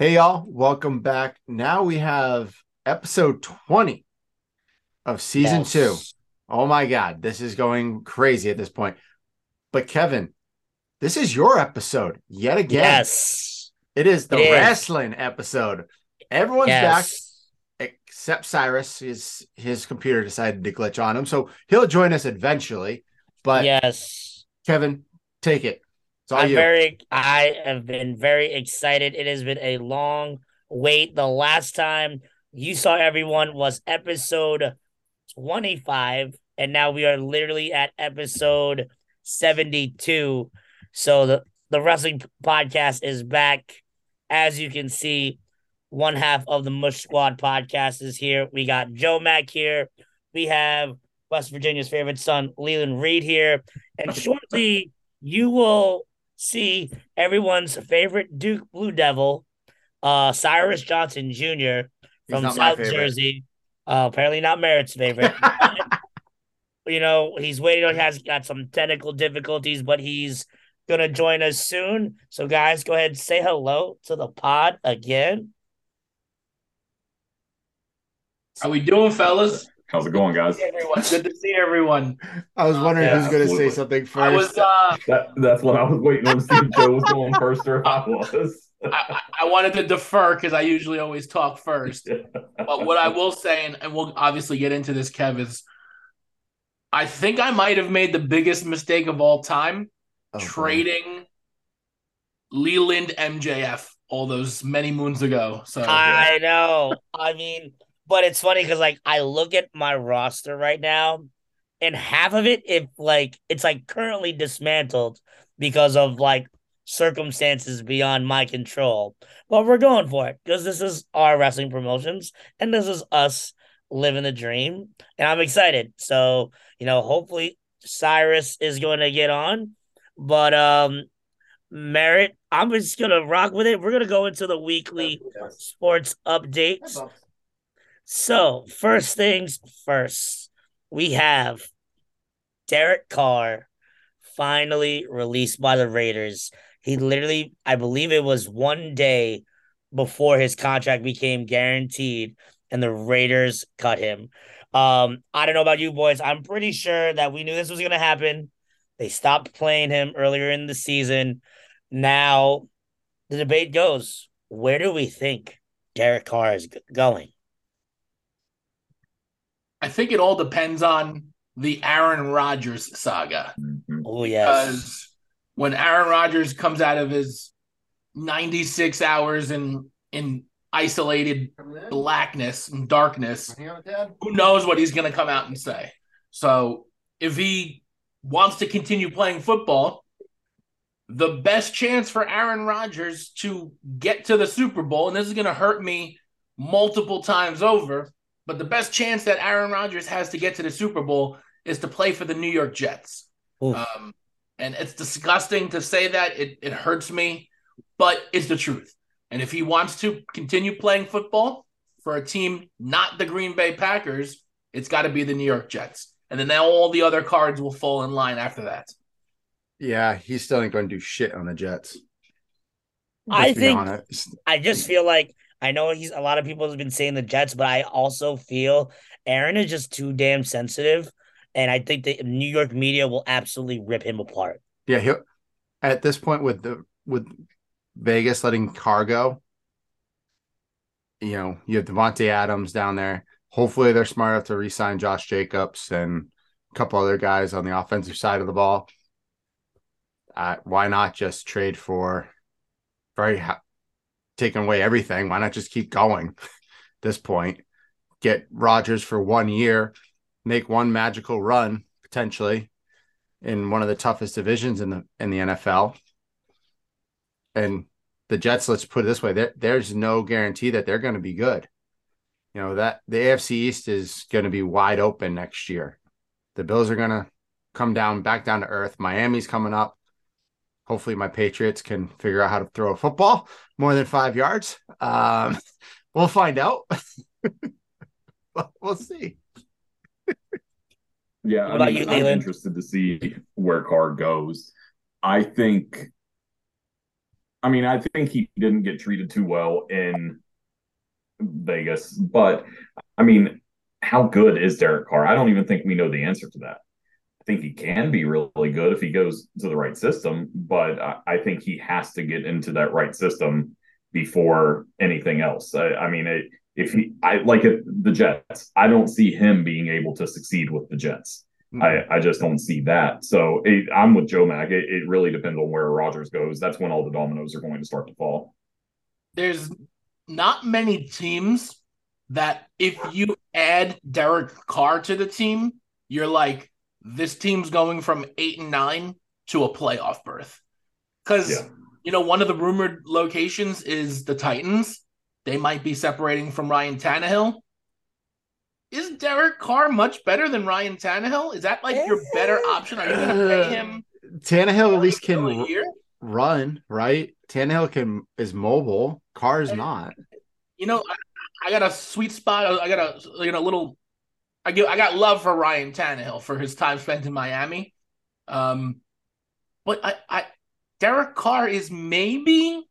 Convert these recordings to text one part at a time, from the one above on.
Hey, y'all, welcome back. Now we have episode 20 of season Yes. two. Oh my God, this is going crazy at this point. But Kevin, this is your episode yet again. Yes. It is the It is. wrestling episode. Everyone's Yes. back except Cyrus. His his computer decided to glitch on him, so he'll join us eventually. But yes. Kevin, take it. I'm you. very I have been very excited. It has been a long wait. The last time you saw everyone was episode 25 and now we are literally at episode 72. So the the wrestling podcast is back. As you can see, one half of the Mush Squad podcast is here. We got Joe Mack here. We have West Virginia's favorite son, Leland Reed here. And shortly you will see everyone's favorite Duke Blue Devil, uh, Cyrus Johnson Jr. From South. Jersey. Uh, apparently not Merritt's favorite. you know, he's waiting on has got some technical difficulties, but he's gonna join us soon. So guys, go ahead and say hello to the pod again. How we doing, fellas? How's it going, guys? Hey, everyone. Good to see everyone. I was wondering Yeah, who's going to say something first. I was uh That that's what I was waiting on to see if Joe was going first or I was. I, I wanted to defer because I usually always talk first. But what I will say, and, and we'll obviously get into this, Kev, is I think I might have made the biggest mistake of all time Oh, boy. trading Leland MJF all those many moons ago. So I know. I mean, but it's funny because like I look at my roster right now, and half of it, if like it's like currently dismantled because of like circumstances beyond my control. But we're going for it because this is our wrestling promotions and this is us living the dream. And I'm excited. So, you know, hopefully Cyrus is going to get on. But um Merritt, I'm just gonna rock with it. We're gonna go into the weekly sports updates. So, first things first, we have Derek Carr finally released by the Raiders. He literally, I believe it was one day before his contract became guaranteed, and the Raiders cut him. Um, I don't know about you boys. I'm pretty sure that we knew this was going to happen. They stopped playing him earlier in the season. Now, the debate goes where do we think Derek Carr is going? I think it all depends on the Aaron Rodgers saga. Mhm. Oh, yes. because when Aaron Rodgers comes out of his 96 hours in in isolated blackness and darkness, who knows what he's going to come out and say. So, if he wants to continue playing football, the best chance for Aaron Rodgers to get to the Super Bowl, and this is going to hurt me multiple times over, but the best chance that Aaron Rodgers has to get to the Super Bowl is to play for the New York Jets. Um, and it's disgusting to say that. It, it hurts me, but it's the truth. And if he wants to continue playing football for a team not the Green Bay Packers, it's got to be the New York Jets. And then now all the other cards will fall in line after that. Yeah, he's still ain't going to do shit on the Jets. I Let's be think honest. I just feel like I know he's a lot of people have been saying the Jets, but I also feel Aaron is just too damn sensitive. And I think the New York media will absolutely rip him apart. Yeah, he'll at this point with the with Vegas letting Carr go, you know, you have Davante Adams down there. Hopefully they're smart enough to re-sign Josh Jacobs and a couple other guys on the offensive side of the ball. Uh, why not just trade for very taking away everything? Why not just keep going at this point? Get Rodgers for one year, make one magical run potentially in one of the toughest divisions in the in the NFL. And the Jets, let's put it this way, there, there's no guarantee that they're going to be good. You know, that the AFC East is going to be wide open next year. The Bills are going to come down back down to earth. Miami's coming up. Hopefully, my Patriots can figure out how to throw a football more than five yards. Um, we'll find out. we'll see. Yeah, I about mean, you, I'm Leland? interested to see where Carr goes. I think I mean, I think he didn't get treated too well in Vegas, but I mean, how good is Derek Carr? I don't even think we know the answer to that. Think he can be really good if he goes to the right system, but I, I think he has to get into that right system before anything else. I, I mean, it, if he, I like it, the Jets, I don't see him being able to succeed with the Jets. Mm-hmm. I, I just don't see that. So it, I'm with Joe Mack. It, it really depends on where Rodgers goes. That's when all the dominoes are going to start to fall. There's not many teams that if you add Derek Carr to the team, you're like, this team's going from eight and nine to a playoff berth. Because, Yeah. you know, one of the rumored locations is the Titans. They might be separating from Ryan Tannehill. Is Derek Carr much better than Ryan Tannehill? Is that like your better eh. option? Are you going to pay him Tannehill at least can r- run, right? Tannehill can is mobile. Carr is eh. not. You know, I, I got a sweet spot. I got a you know little. I give I got love for Ryan Tannehill for his time spent in Miami. Um, but I, I Derek Carr is maybe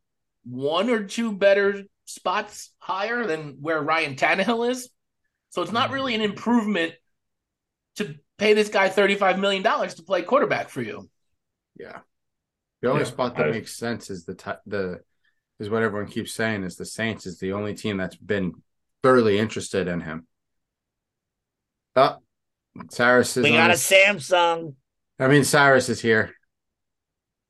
one or two better spots higher than where Ryan Tannehill is. So it's not really an improvement to pay this guy $35 million to play quarterback for you. Yeah. The only Yeah, spot that I- makes sense is the ti- the is what everyone keeps saying is the Saints is the only team that's been thoroughly interested in him. Oh, Cyrus is We on got a his- Samsung. I mean, Cyrus is here.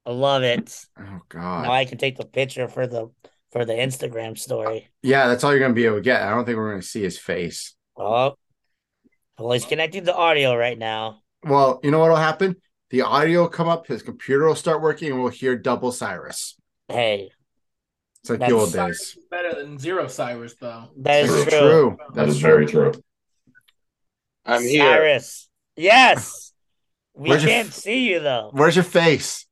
I love it. Oh God. Now I can take the picture for the for the Instagram story. yeah, that's all you're gonna be able to get. I don't think we're gonna see his face. Oh, well, he's connecting to audio right now. Well, you know what'll happen? The audio will come up, his computer will start working, and we'll hear double Cyrus. Hey, It's like That's the old Cyrus days. better than zero Cyrus, though. that is True. true. True. That That's is very true. I'm here. Cyrus. Yes. We Where's can't f- see you though. Where's your face?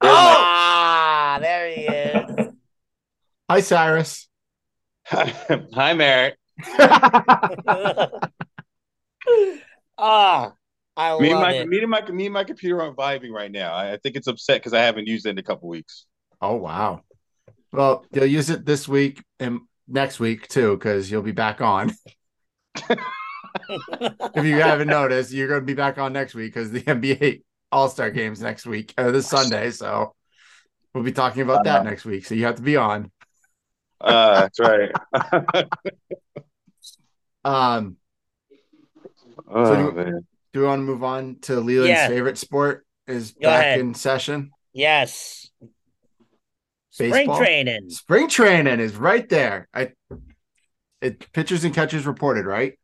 There's my- Ah, there he is. Hi, Cyrus. Hi, Merritt. Ah, I Me and love my it. me and my me and my computer aren't vibing right now. I, I think it's upset because I haven't used it in a couple weeks. oh wow. Well, you'll use it this week and next week too, because you'll be back on. If you haven't noticed, you're going to be back on next week because the NBA All Star games next week, uh, this Sunday. So we'll be talking about that next week. So you have to be on. Uh, that's right. Um, oh So you- man. do we want to move on to Leland's Yeah. favorite sport? Is Go back ahead. in session. yes. Baseball? Spring training. Spring training is right there. I it pitchers and catchers reported, right?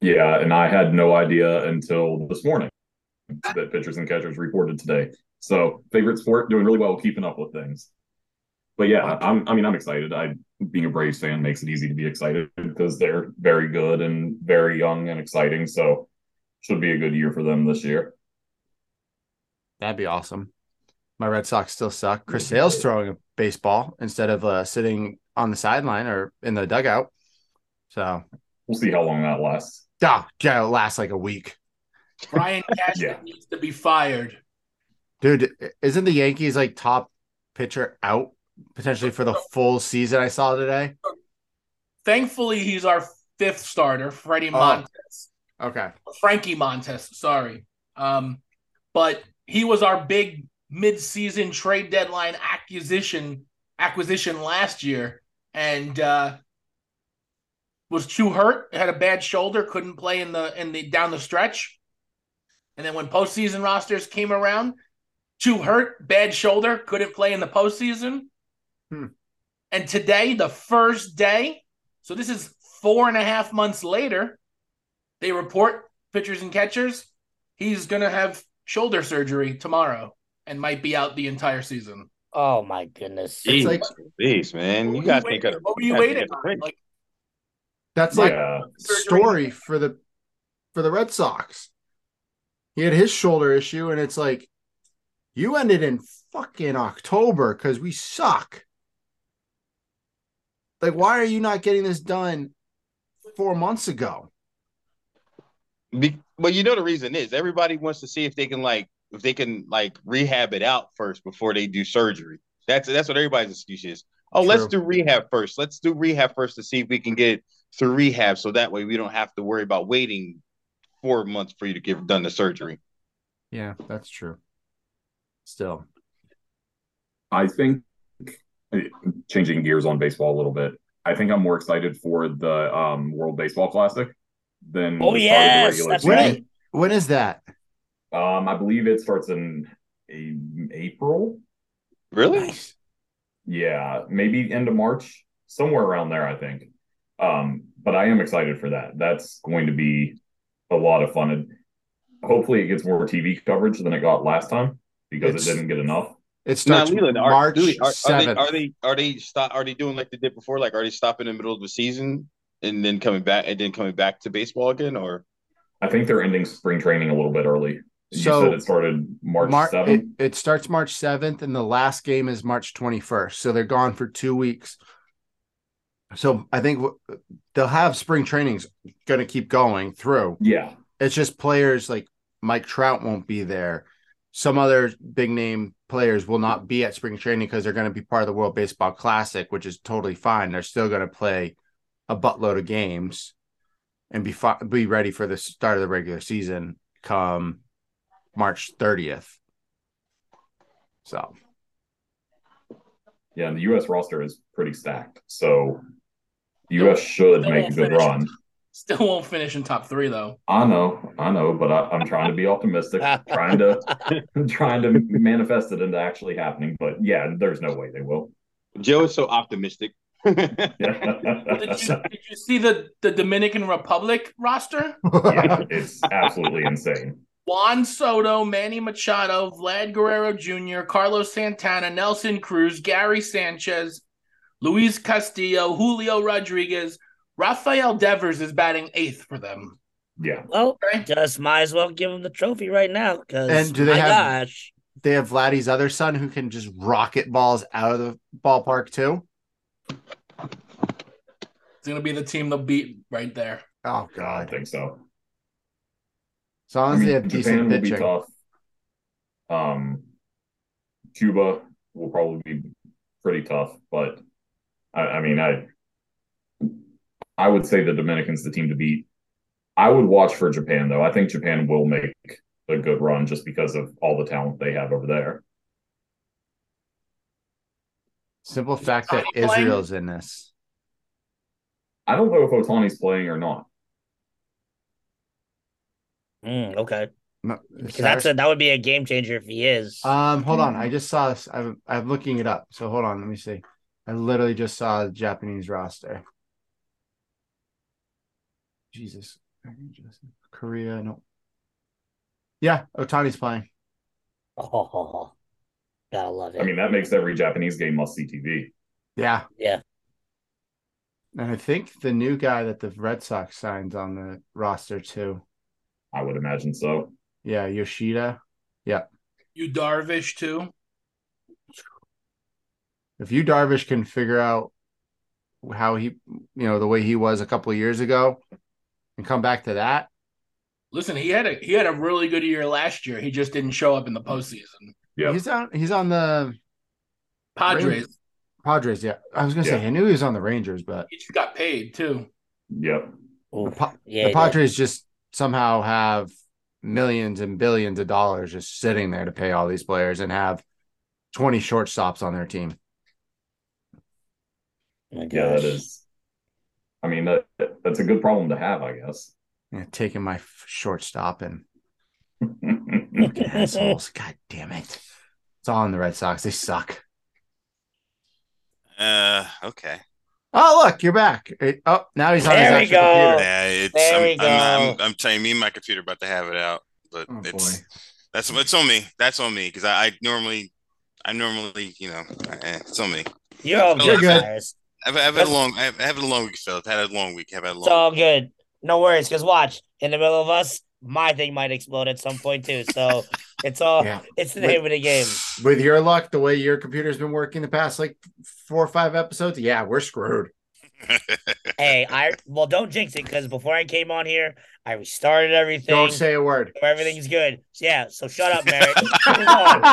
Yeah, and I had no idea until this morning that pitchers and catchers reported today. So favorite sport, doing really well, keeping up with things. But yeah, I'm. I mean, I'm excited. I being a Braves fan makes it easy to be excited because they're very good and very young and exciting. So should be a good year for them this year. That'd be awesome. My Red Sox still suck. Chris Sale's throwing a baseball instead of uh, sitting on the sideline or in the dugout. So, We'll see how long that lasts. ah, yeah, it'll last like a week. Brian Cashman Yeah. needs to be fired. Dude, isn't the Yankees like top pitcher out potentially for the full season I saw today? Thankfully, he's our fifth starter, Freddie Oh. Montas. Okay. Frankie Montas, sorry. Um, but he was our big mid-season trade deadline acquisition acquisition last year, and uh, was too hurt. Had a bad shoulder, couldn't play in the in the down the stretch. And then when postseason rosters came around, too hurt, bad shoulder, couldn't play in the postseason. Hmm. And today, the first day, so this is four and a half months later, they report pitchers and catchers. He's gonna have shoulder surgery tomorrow and might be out the entire season. Oh my goodness. It's Jeez, like- jeez, man. You What were gotta think waiting- of what were you waiting of the on? Like That's like yeah, story for the for the Red Sox. He had his shoulder issue, and it's like you ended in fucking October because we suck. Like, why are you not getting this done four months ago? Be- well, you know the reason is everybody wants to see if they can like if they can like rehab it out first before they do surgery. That's that's what everybody's excuse is. Oh, True. let's do rehab first. Let's do rehab first to see if we can get it through rehab, so that way we don't have to worry about waiting four months for you to get done the surgery. Yeah, that's true. Still, I think changing gears on baseball a little bit. I think I'm more excited for the um, World Baseball Classic than Oh, the start of the yes, regular that's season. right. when is that? Um, I believe it starts in a, April. Really? Yeah, maybe end of March, somewhere around there, I think. Um, but I am excited for that. That's going to be a lot of fun. And hopefully, it gets more TV coverage than it got last time because It's- it didn't get enough. It Now, starts Leland, are, March Louis, are, are they are they are they stop are they doing like they did before? Like are they stopping in the middle of the season and then coming back and then coming back to baseball again? Or I think they're ending spring training a little bit early. You So, said it started March Mar- it, it starts March 7th and the last game is March 21st. So they're gone for two weeks. So I think w- they'll have spring trainings going to keep going through. Yeah, It's just players like Mike Trout won't be there. Some other big name players will not be at spring training because they're going to be part of the World Baseball Classic, which is totally fine. They're still going to play a buttload of games and be fi- be ready for the start of the regular season come March 30th. So yeah. And the U.S. roster is pretty stacked, so U.S. should Still make a good finish. run. Still won't finish in top three though. I know, I know, but I, I'm trying to be optimistic, trying to trying to manifest it into actually happening. But yeah, there's no way they will. Joe is so optimistic. Did you, did you see the, the Dominican Republic roster? yeah, it's absolutely insane. Juan Soto, Manny Machado, Vlad Guerrero Jr., Carlos Santana, Nelson Cruz, Gary Sanchez, Luis Castillo, Julio Rodriguez, Rafael Devers is batting eighth for them. Yeah, Well, Okay. just might as well give him the trophy right now. Because And do they my have- gosh, they have Vladdy's other son who can just rocket balls out of the ballpark too. It's gonna be the team they'll beat right there. Oh God, I think so. As long I as they have Japan decent will be pitching. tough. Um, Cuba will probably be pretty tough, but I, I mean, I I would say the Dominicans the team to beat. I would watch for Japan though. I think Japan will make a good run just because of all the talent they have over there. Simple fact that Israel's in this. I don't know if Ohtani's playing or not. Mm, okay, No, that's a, that would be a game changer if he is. Um, hold on. I just saw this. I'm I'm looking it up. So hold on. Let me see. I literally just saw the Japanese roster. Jesus. Korea, no. Yeah, Ohtani's playing. oh, gotta love it. I mean, that makes every Japanese game must see TV. Yeah. yeah, And I think the new guy that the Red Sox signed on the roster too. I would imagine so. Yeah, Yoshida. Yeah. You Darvish too. If you Darvish can figure out how he, you know, the way he was a couple of years ago and come back to that, Listen, he had a he had a really good year last year. He just didn't show up in the mm-hmm. postseason. Yeah, he's on he's on the Padres, Padres, yeah. I was gonna say I knew he was on the Rangers, but he just got paid too. yep. the, Pa- yeah. the he did. Padres just somehow have millions and billions of dollars just sitting there to pay all these players and have 20 shortstops on their team. My Yeah, that gosh. is. I mean, that that's a good problem to have, I guess. Yeah, taking my f- shortstop and assholes. God damn it. It's all in the Red Sox. They suck. Uh, okay. Oh, look, you're back. It- oh, now he's on There we his actual go. computer. Yeah, it's. There I'm, we I'm, I'm, go. I'm telling you, me and my computer about to have it out, but Oh, it's boy. that's it's on me. That's on me because I, I normally, I normally, you know, eh, it's on me. You're all You're good, good. Cyrus. I've, I've had a long, I've, I've had a long week, Phil. I've had a long week. I've had a long. It's long. all good. No worries, because watch, in the middle of us, my thing might explode at some point too. So it's all Yeah. it's the name of the game. With your luck, the way your computer's been working the past like four or five episodes, yeah, we're screwed. hey, I well, don't jinx it because before I came on here, I restarted everything. Don't say a word. so everything's good. So, yeah, so shut up, Merritt. Move on.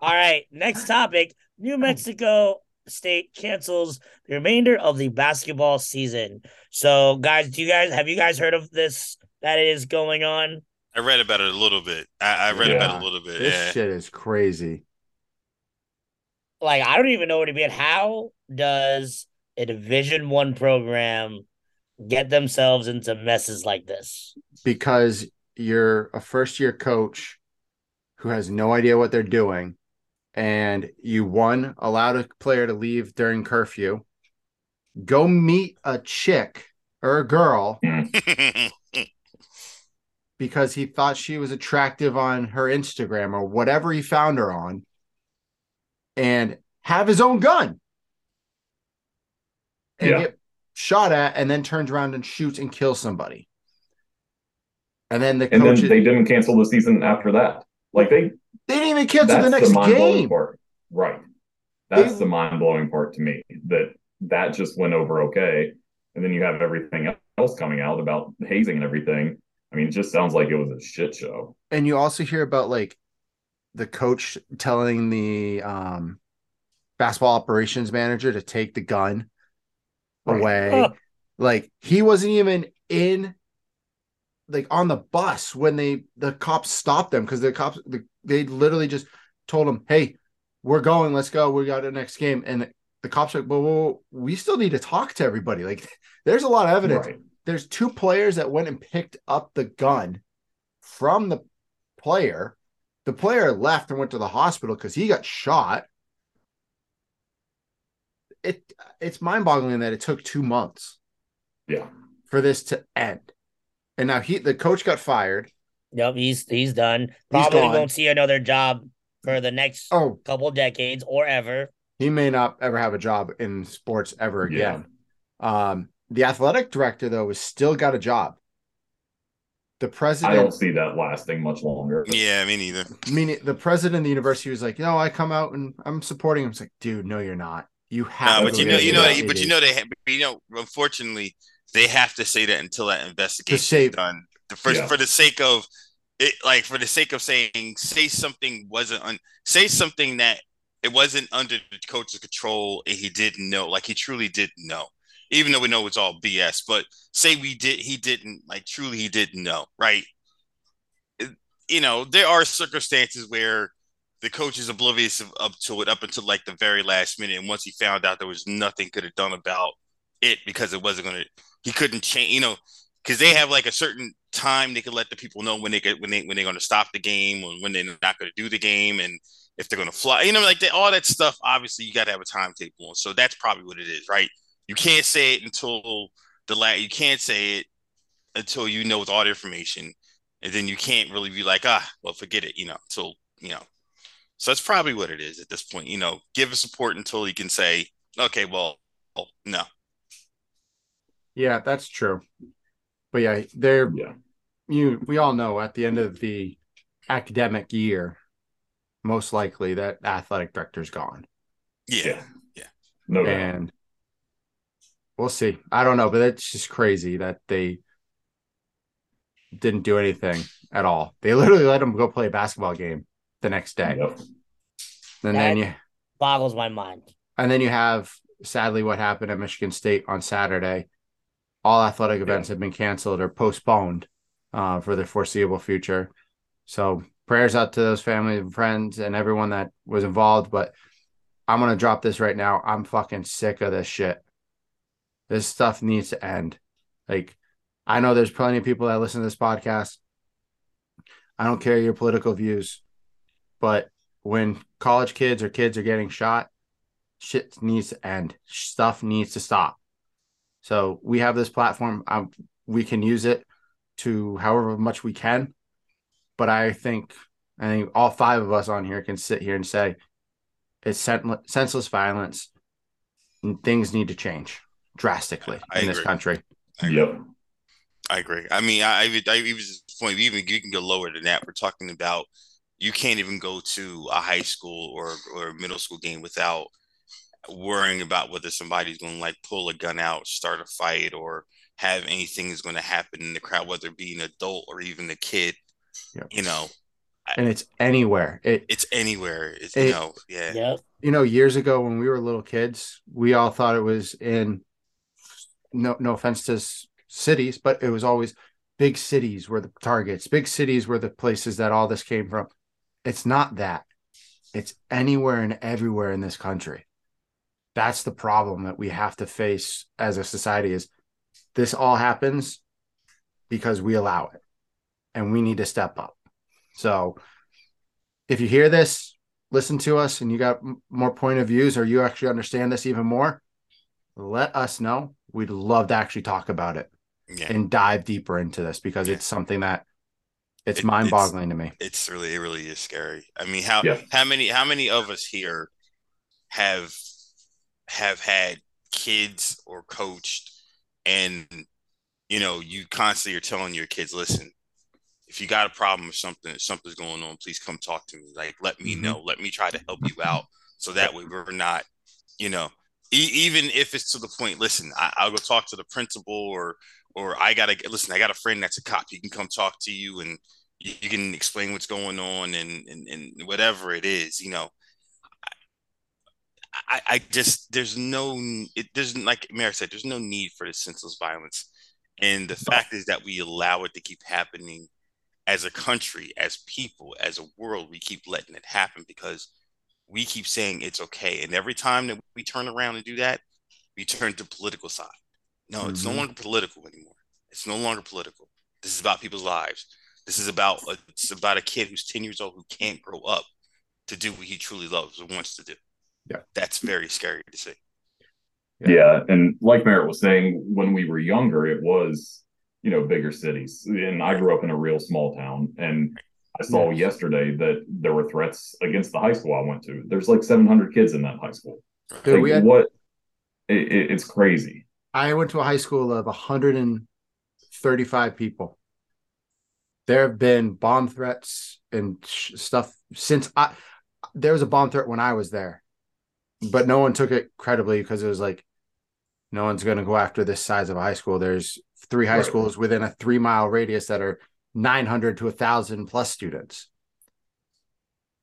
All right, next topic. New Mexico State cancels the remainder of the basketball season. So, guys, do you guys have you guys heard of this that is going on? I read about it a little bit. I, I read about it a little bit. this Yeah. shit is crazy. Like, I don't even know what to be. How does a Division One program get themselves into messes like this? because you're a first year coach who has no idea what they're doing and you one allowed a player to leave during curfew go meet a chick or a girl because he thought she was attractive on her Instagram or whatever he found her on and have his own gun and Yeah. get shot at and then turns around and shoots and kills somebody. And then the And then they didn't cancel the season after that. Like they they didn't even cancel that's the next mind blowing game. part. Right. That's They- the mind blowing part to me. That that just went over okay. And then you have everything else coming out about hazing and everything. I mean, it just sounds like it was a shit show. And you also hear about like the coach telling the um basketball operations manager to take the gun Right. away. Huh. Like he wasn't even in like on the bus when they the cops stopped them because the cops the, they literally just told him, "Hey, we're going. Let's go. We got the next game." And the, cops are like, "Well, well, we still need to talk to everybody. Like, there's a lot of evidence. Right. There's two players that went and picked up the gun from the player. The player left and went to the hospital because he got shot. It it's mind-boggling that it took two months Yeah. for this to end. And now he the coach got fired. Yep, he's he's done. Probably gone. won't see another job for the next Oh, couple decades or ever. he may not ever have a job in sports ever Yeah. again. Um, the athletic director though has still got a job. The president. I don't see that lasting much longer. yeah, me neither. meaning the president of the university was like, "No, I come out and I'm supporting him." It's like, dude, no, you're not. You have. No, to but you know, you know, job, that, but you know they, have, you know, unfortunately, they have to say that until that investigation is done. The first, Yeah. for the sake of it, like for the sake of saying, say something wasn't un, say something that it wasn't under the coach's control and he didn't know, like he truly didn't know, even though we know it's all BS. But say we did, he didn't, like truly he didn't know, right? It- you know, there are circumstances where the coach is oblivious of, up to it up until like the very last minute. And once he found out there was nothing could have done about it because it wasn't going to, he couldn't change, you know, because they have like a certain time they could let the people know when they get when they when they're going to stop the game or when they're not going to do the game and if they're going to fly, you know, like they, all that stuff. Obviously, you got to have a timetable, so that's probably what it is, right? You can't say it until the last. You can't say it until you know with all the information, and then you can't really be like, ah, well, forget it, you know, until you know. So that's probably what it is at this point. You know, give a support until you can say, okay, well, oh, no. Yeah, that's true. But yeah, they're Yeah. You. We all know at the end of the academic year, most likely that athletic director's gone, Yeah. Yeah. No doubt. and we'll see. I don't know, but it's just crazy that they didn't do anything at all. They literally let him go play a basketball game the next day, Yep. and then you Boggles my mind. and then you have sadly what happened at Michigan State on Saturday. All athletic events have been canceled or postponed uh, for the foreseeable future. So prayers out to those families and friends and everyone that was involved. But I'm gonna drop this right now. I'm fucking sick of this shit. This stuff needs to end. Like, I know there's plenty of people that listen to this podcast. I don't care your political views, but when college kids or kids are getting shot, shit needs to end. Stuff needs to stop. So we have this platform. Um, we can use it to however much we can. But I think I think all five of us on here can sit here and say it's senseless violence and things need to change drastically I in this country. I agree. Yep. I agree. I mean, I, I, even- I even to the point even you can go lower than that. We're talking about you can't even go to a high school or or middle school game without worrying about whether somebody's going to like pull a gun out, start a fight, or have anything is going to happen in the crowd, whether it be an adult or even a kid. Yep. You know, and it's anywhere. It it's anywhere. It's It- you know, yeah, Yep. you know, years ago when we were little kids, we all thought it was in no no offense to cities, but it was always big cities were the targets. Big cities were the places that all this came from. It's not that. It's anywhere and everywhere in this country. That's the problem that we have to face as a society is this all happens because we allow it and we need to step up. So if you hear this, listen to us and you got m- more point of views or you actually understand this even more, let us know. We'd love to actually talk about it yeah. and dive deeper into this because Yeah. it's something that it's It- mind boggling to me. it's really it really is scary. I mean, how Yeah. how many how many of us here have have had kids or coached and you know you constantly are telling your kids, listen, if you got a problem or something, if something's going on, please come talk to me. Like let me Mhm. know, let me try to help you out, so that way we're not, you know, e- even if it's to the point. Listen, I, I'll go talk to the principal or or I gotta listen. I got a friend that's a cop. He can come talk to you and you, you can explain what's going on and, and and whatever it is. You know, I, I just there's no it doesn't like Mary said there's no need for this senseless violence, and the fact is that we allow it to keep happening as a country, as people, as a world. We keep letting it happen because we keep saying it's okay, and every time that we turn around and do that, we turn to political side. No, it's no Mhm. longer political anymore. It's no longer political. This is about people's lives. This is about a, it's about a kid who's 10 years old who can't grow up to do what he truly loves or wants to do. Yeah. That's very scary to see. Yeah. Yeah. And like Merritt was saying, when we were younger, it was, you know, bigger cities. And I grew up in a real small town. And I saw Yes. yesterday that there were threats against the high school I went to. There's like 700 kids in that high school. Dude, Like, we had, what? It, it, it's crazy. I went to a high school of 135 people. There have been bomb threats and sh- stuff since I there was a bomb threat when I was there, but no one took it credibly because it was like no one's going to go after this size of a high school. There's three high Right. schools within a three mile radius that are 900 to a thousand plus students.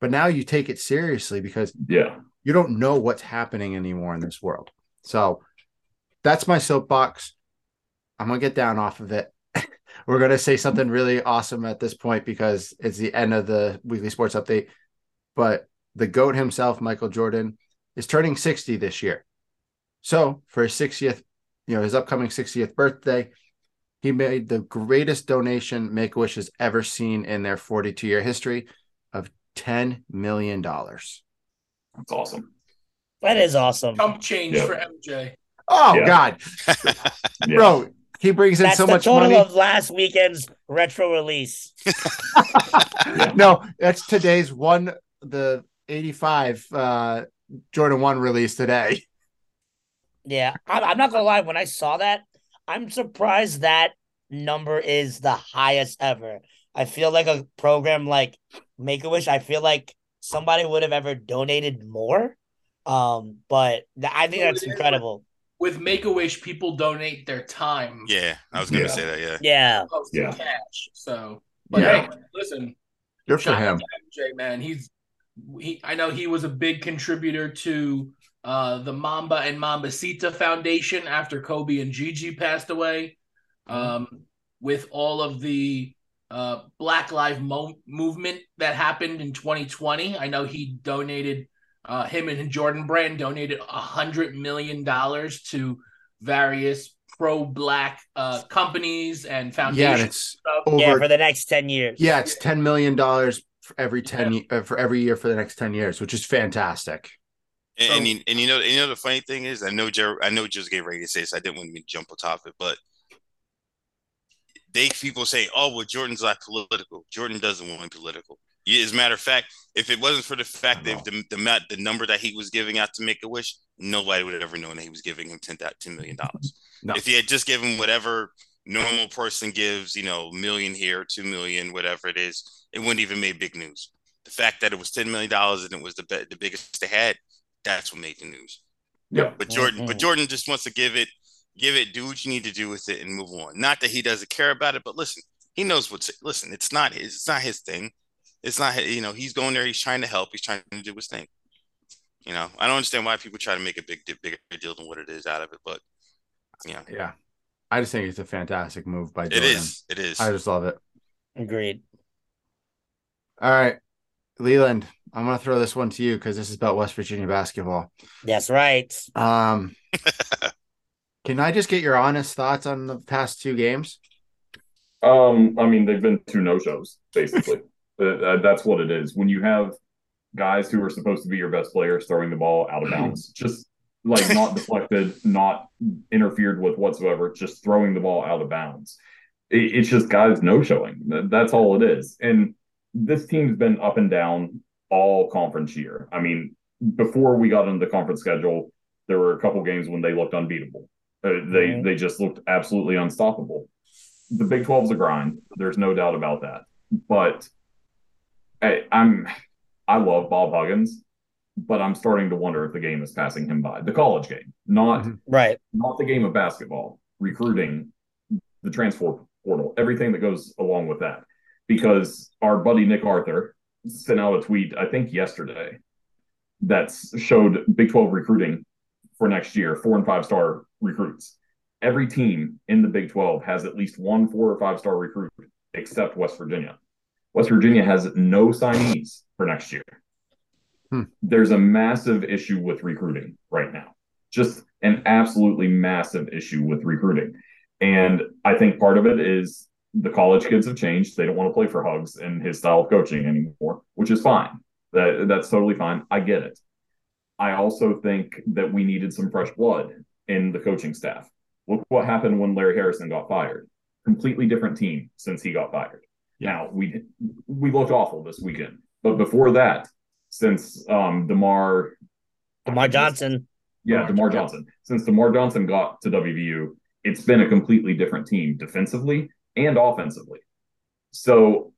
But now you take it seriously because Yeah. you don't know what's happening anymore in this world. So that's my soapbox. I'm gonna get down off of it. We're gonna say something really awesome at this point because it's the end of the weekly sports update. But the GOAT himself, Michael Jordan, is turning 60 this year. So for his 60th, you know, his upcoming 60th birthday, he made the greatest donation Make a Wish has ever seen in their 42 year history of $10 million. That's awesome. That is awesome. Chump change Yeah. for MJ. Oh Yeah. God, Yeah. bro, he brings in That's so the much total money. of last weekend's retro release. no, that's today's one, the eighty-five uh Jordan One release today. Yeah, I'm, I'm not gonna lie. When I saw that, I'm surprised that number is the highest ever. I feel like a program like Make a Wish. I feel like somebody would have ever donated more. Um, but th- I think that's incredible. With Make a Wish, people donate their time. Yeah, I was gonna Yeah. say that. Yeah, Yeah, Yeah. cash. So, but Yeah. hey, listen, Good for shout him. to MJ, man. He's he. I know he was a big contributor to uh, the Mamba and Mambacita Foundation after Kobe and Gigi passed away. Um, with all of the uh, Black Lives Mo- movement that happened in 2020, I know he donated. Uh, him and Jordan Brand donated a hundred million dollars to various pro-black uh, companies and foundations. Yeah, and it's stuff. yeah, for the next ten years. yeah, it's ten million dollars for every ten ye- uh, for every year for the next ten years, which is fantastic. and, So- and, you, and you know, you know the funny thing is, I know Joe, I know Joe's getting ready to say this. I didn't want to jump on top of it, but they people say, "Oh, well, Jordan's not political. Jordan doesn't want to be political." Yeah, As a matter of fact, if it wasn't for the fact that the the, amount- the number that he was giving out to Make a Wish, nobody would have ever known that he was giving him ten $10 million. No. If he had just given whatever normal person gives, you know, million here, two million, whatever it is, it wouldn't even make big news. The fact that it was ten million dollars and it was the be- the biggest they had, that's what made the news. Yeah. But Jordan, but Mhm. Jordan just wants to give it, give it, do what you need to do with it, and move on. Not that he doesn't care about it, but listen, he knows what's. Listen, it's not his. It's not his thing. It's not. You know, he's going there. He's trying to help. He's trying to do his thing. You know, I don't understand why people try to make a big, bigger deal than what it is out of it, but yeah, Yeah. I just think it's a fantastic move by it Jordan. is. It is. I just love it. Agreed. All right. Leland, I'm gonna throw this one to you because this is about West Virginia basketball. That's right. Um can I just get your honest thoughts on the past two games? Um, I mean, they've been two no shows basically. Uh, uh, that's what it is. When you have guys who are supposed to be your best players throwing the ball out of bounds, just like not deflected, not interfered with whatsoever, just throwing the ball out of bounds. It, it's just guys no showing. That's all it is. And this team's been up and down all conference year. I mean, before we got into the conference schedule, there were a couple games when they looked unbeatable. Uh, they Mhm. they just looked absolutely unstoppable. The Big 12's a grind. There's no doubt about that. But I, I'm I love Bob Huggins, but I'm starting to wonder if the game is passing him by. The college game, not Mhm. Right. not the game of basketball, recruiting, the transfer portal, everything that goes along with that. Because our buddy Nick Arthur sent out a tweet, I think yesterday, that showed Big 12 recruiting for next year, four and five star recruits. Every team in the Big 12 has at least one four or five star recruit, except West Virginia. West Virginia has no signees for next year. Hmm. There's a massive issue with recruiting right now just an absolutely massive issue with recruiting. And I think part of it is the college kids have changed. They don't want to play for Hugs and his style of coaching anymore, which is fine. That that's totally fine. I get it. I also think that we needed some fresh blood in the coaching staff. Look what happened when Larry Harrison got fired. Completely different team since he got fired. Now we we looked awful this weekend, but before that, since um Demar Lamar Johnson. yeah, DerMarr Johnson. Since DerMarr Johnson got to WVU, it's been a completely different team defensively and offensively. So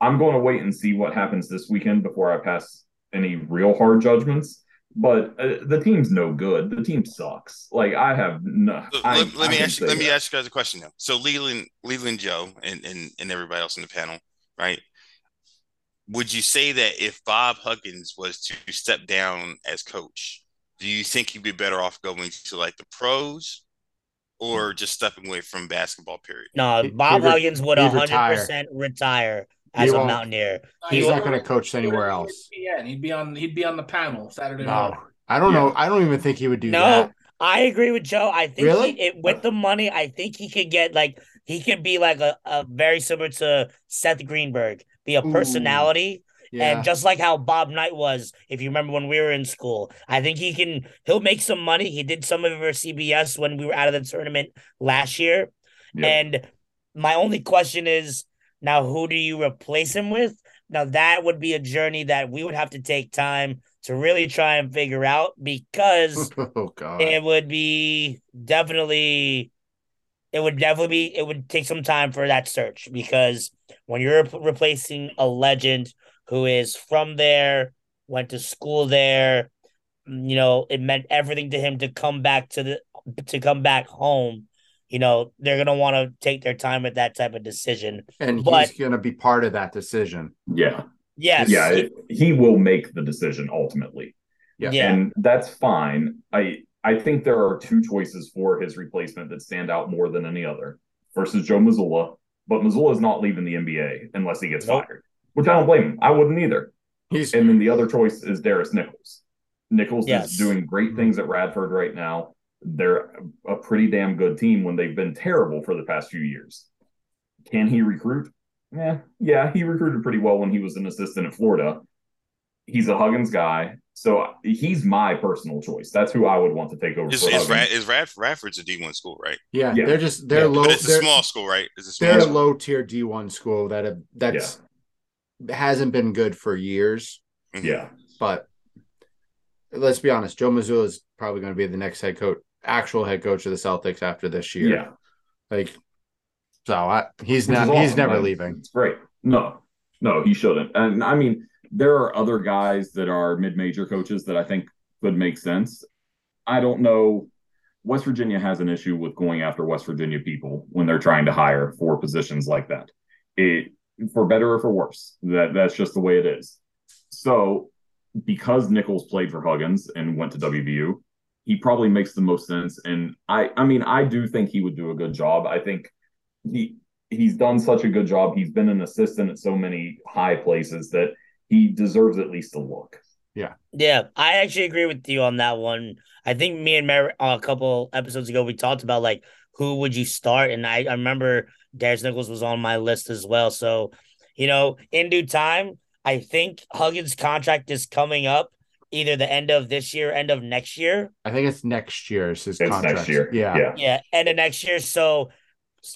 I'm going to wait and see what happens this weekend before I pass any real hard judgments. But uh, the team's no good. The team sucks. Like I have no. Let, I, let- let I me ask you, say let me ask you guys a question now. So Leland, Leland Joe, and, and and everybody else in the panel, right? Would you say that if Bob Huggins was to step down as coach, do you think he'd be better off going to like the pros, or mm. just stepping away from basketball? Period. No, Bob he'd re- Huggins would he'd 100% retire He as a won't. Mountaineer. He's He not going to coach anywhere else. Yeah, he'd be on. He'd be on the panel Saturday No, morning. I don't know. I don't even think he would do that. No, that. I agree with Joe. I think Really? he, it, with the money, I think he could get like he could be like a, a very similar to Seth Greenberg, be a personality, Yeah. and just like how Bob Knight was, if you remember when we were in school, I think he can. He'll make some money. He did some of it for CBS when we were out of the tournament last year. Yeah. And my only question is now, who do you replace him with? Now that would be a journey that we would have to take time to really try and figure out because oh God. it would be definitely it would definitely be it would take some time for that search because when you're rep- replacing a legend who is from there went to school there mm, you know it meant everything to him to come back to the to come back home you know they're going to want to take their time with that type of decision and but- he's going to be part of that decision. Yeah, yes yeah. he- it- he will make the decision ultimately. Yeah. yeah and that's fine. I I think there are two choices for his replacement that stand out more than any other. First is Joe Mazzulla, but Mazzulla is not leaving the NBA unless he gets Nope. fired, which I don't blame him. I wouldn't either. He's And then the other choice is Darris Nichols. Nichols Yes. is doing great things at Radford right now. They're a pretty damn good team when they've been terrible for the past few years. Can he recruit? Yeah, yeah, he recruited pretty well when he was an assistant at Florida. He's a Huggins guy, so he's my personal choice. That's who I would want to take over Is for is, Rad, is Rad, Radford's a D one school, right? yeah, Yeah. They're just they're Yeah, low. but it's a they're, small school, right? It's a small they're a low tier D one school that have, that's hasn't been good for years. Mhm. yeah, But let's be honest, Joe Mazzulla is probably going to be the next head coach, actual head coach of the Celtics after this year. yeah. Like, so I, he's Which is not. He's never man. leaving. It's great. No, no, he shouldn't. And I mean, there are other guys that are mid-major coaches that I think could make sense. I don't know. West Virginia has an issue with going after West Virginia people when they're trying to hire for positions like that. It for better or for worse. That that's just the way it is. So because Nichols played for Huggins and went to WVU, he probably makes the most sense. And I I mean I do think he would do a good job. I think he he's done such a good job. He's been an assistant at so many high places that he deserves at least a look. Yeah. Yeah, I actually agree with you on that one. I think me and Mary uh, a couple episodes ago we talked about like who would you start, and I, I remember Darris Nichols was on my list as well. So, you know, in due time, I think Huggins' contract is coming up either the end of this year, end of next year. I think it's next year's his It's contract. next year. Yeah. Yeah. Yeah, end of next year. So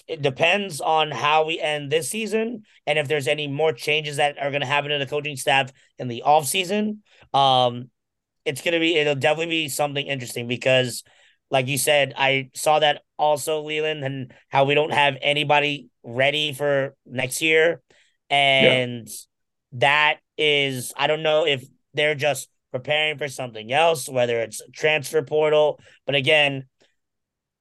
it depends on how we end this season and if there's any more changes that are going to happen to the coaching staff in the off season. Um, it's going to be, it'll definitely be something interesting because, like you said, I saw that also, Leland, and how we don't have anybody ready for next year. And that is, I don't know if they're just preparing for something else, whether it's transfer portal. But again,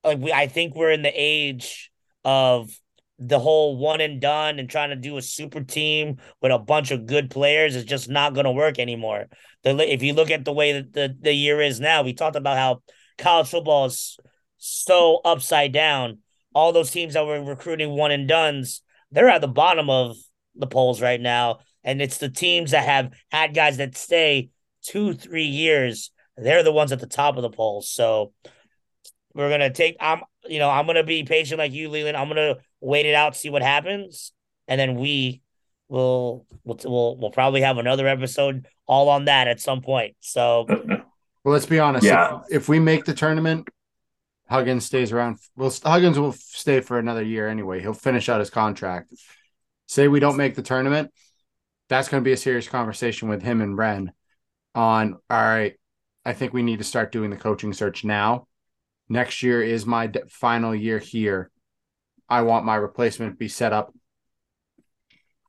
like we, I think we're in the age of the whole one and done and trying to do a super team with a bunch of good players is just not going to work anymore. The if you look at the way that the, the year is now, we talked about how college football is so upside down. All those teams that were recruiting one and duns, they're at the bottom of the polls right now. And it's the teams that have had guys that stay two, three years. They're the ones at the top of the polls. So we're gonna take. I'm, you know, I'm gonna be patient like you, Leland. I'm gonna wait it out, see what happens, and then we will we'll we'll, we'll probably have another episode all on that at some point. So Well, let's be honest. Yeah. If, if we make the tournament, Huggins stays around. Well, Huggins will stay for another year anyway. He'll finish out his contract. Say we don't make the tournament, that's going to be a serious conversation with him and Ren on. All right, I think we need to start doing the coaching search now. Next year is my d- final year here. I want my replacement to be set up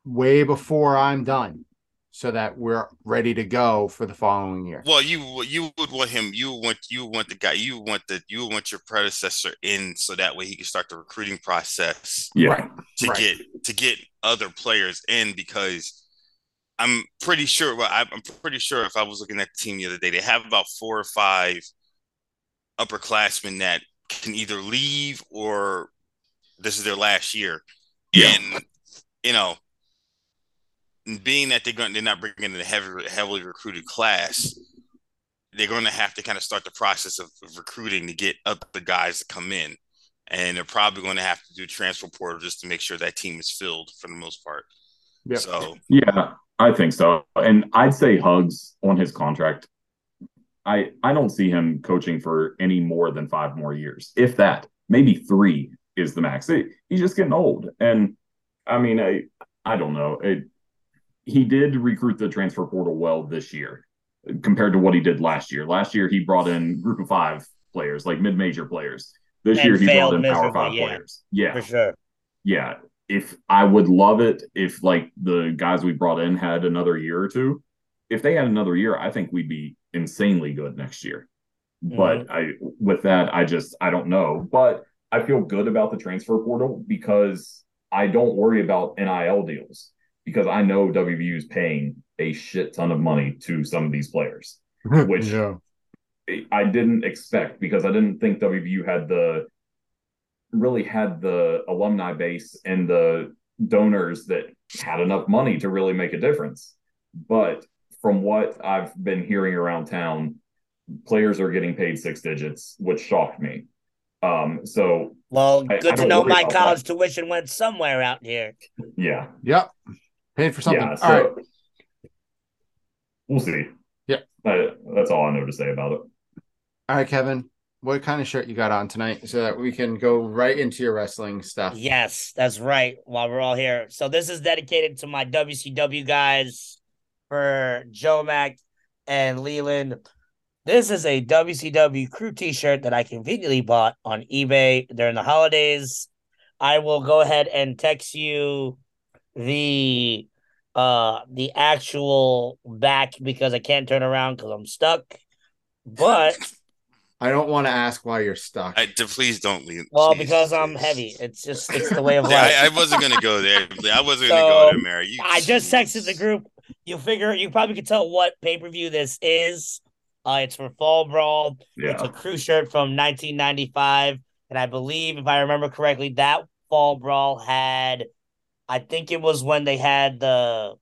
way before I'm done, so that we're ready to go for the following year. Well, you you would want him. You want you want the guy. You want the you want your predecessor in so that way he can start the recruiting process Yeah. Right. to Right. get to get other players in because I'm pretty sure. Well, I'm I'm pretty sure if I was looking at the team the other day, they have about four or five upperclassmen that can either leave or this is their last year. Yeah. And you know, being that they're going, they're not bringing in a heavy, heavily recruited class. They're going to have to kind of start the process of, of recruiting to get up the guys to come in, and they're probably going to have to do transfer portal just to make sure that team is filled for the most part. Yep. So Yeah, I think so. And I'd say Hugs on his contract. I I don't see him coaching for any more than five more years, if that. Maybe three is the max. He- he's just getting old, and I mean, I I don't know. It, he did recruit the transfer portal well this year compared to what he did last year. Last year he brought in group of five players, like mid-major players. This And year he brought in power five yeah. players. Yeah, for sure. yeah, if I would love it if like the guys we brought in had another year or two. If they had another year, I think we'd be insanely good next year. Mm-hmm. But I with that, I just I don't know. But I feel good about the transfer portal because I don't worry about NIL deals because I know WVU is paying a shit ton of money to some of these players. Which- yeah. I didn't expect because I didn't think WVU had the really had the alumni base and the donors that had enough money to really make a difference. But from what I've been hearing around town, players are getting paid six digits, which shocked me. Um, so Well, I- I good to don't know my about college tuition went somewhere out here. yeah, Yep. Paid for something. yeah. So right. we'll see. Yeah. That- that's all I know to say about it. All right, Kevin. What kind of shirt you got on tonight so that we can go right into your wrestling stuff? Yes, that's right. While we're all here. So this is dedicated to my WCW guys for Joe Mac and Leland. This is a WCW crew t-shirt that I conveniently bought on eBay during the holidays. I will go ahead and text you the uh the actual back because I can't turn around because I'm stuck. But I don't want to ask why you're stuck. I, please don't leave. Well, Jeez, because I'm please. heavy. It's just it's the way of Yeah, life. I, I wasn't gonna go there. I wasn't gonna go there, Mary. You, I just texted the group. You figure you probably can tell what pay per view this is. Uh, it's for Fall Brawl. Yeah. It's a crew shirt from 1995, and I believe, if I remember correctly, that Fall Brawl had, I think it was when they had the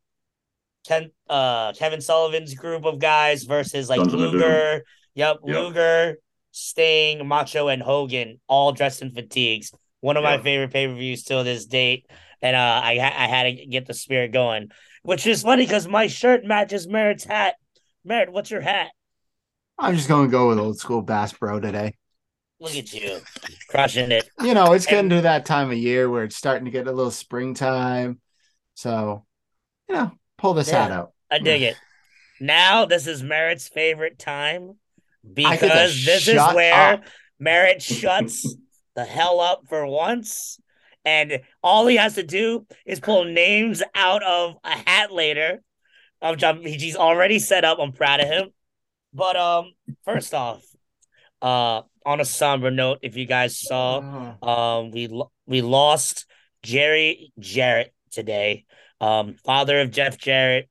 Ken, uh, Kevin Sullivan's group of guys versus like Sons of the Doom. Luger. Yep, Yep. Luger, Sting, Macho, and Hogan, all dressed in fatigues. One of my favorite pay per views till this date, and uh, I I had to get the spirit going, which is funny because my shirt matches Merritt's hat. Merritt, what's your hat? I'm just going to go with old school Bass Pro today. Look at you, crushing it. You know, it's getting to that time of year where it's starting to get a little springtime. So, you know, pull this hat out. I dig it. Now this is Merritt's favorite time because this is where up. Merritt shuts the hell up for once. And all he has to do is pull names out of a hat later. Um, John, he's already set up. I'm proud of him. But um, first off, uh, on a somber note, if you guys saw, Oh. um, we lo- we lost Jerry Jarrett today. Um, father of Jeff Jarrett,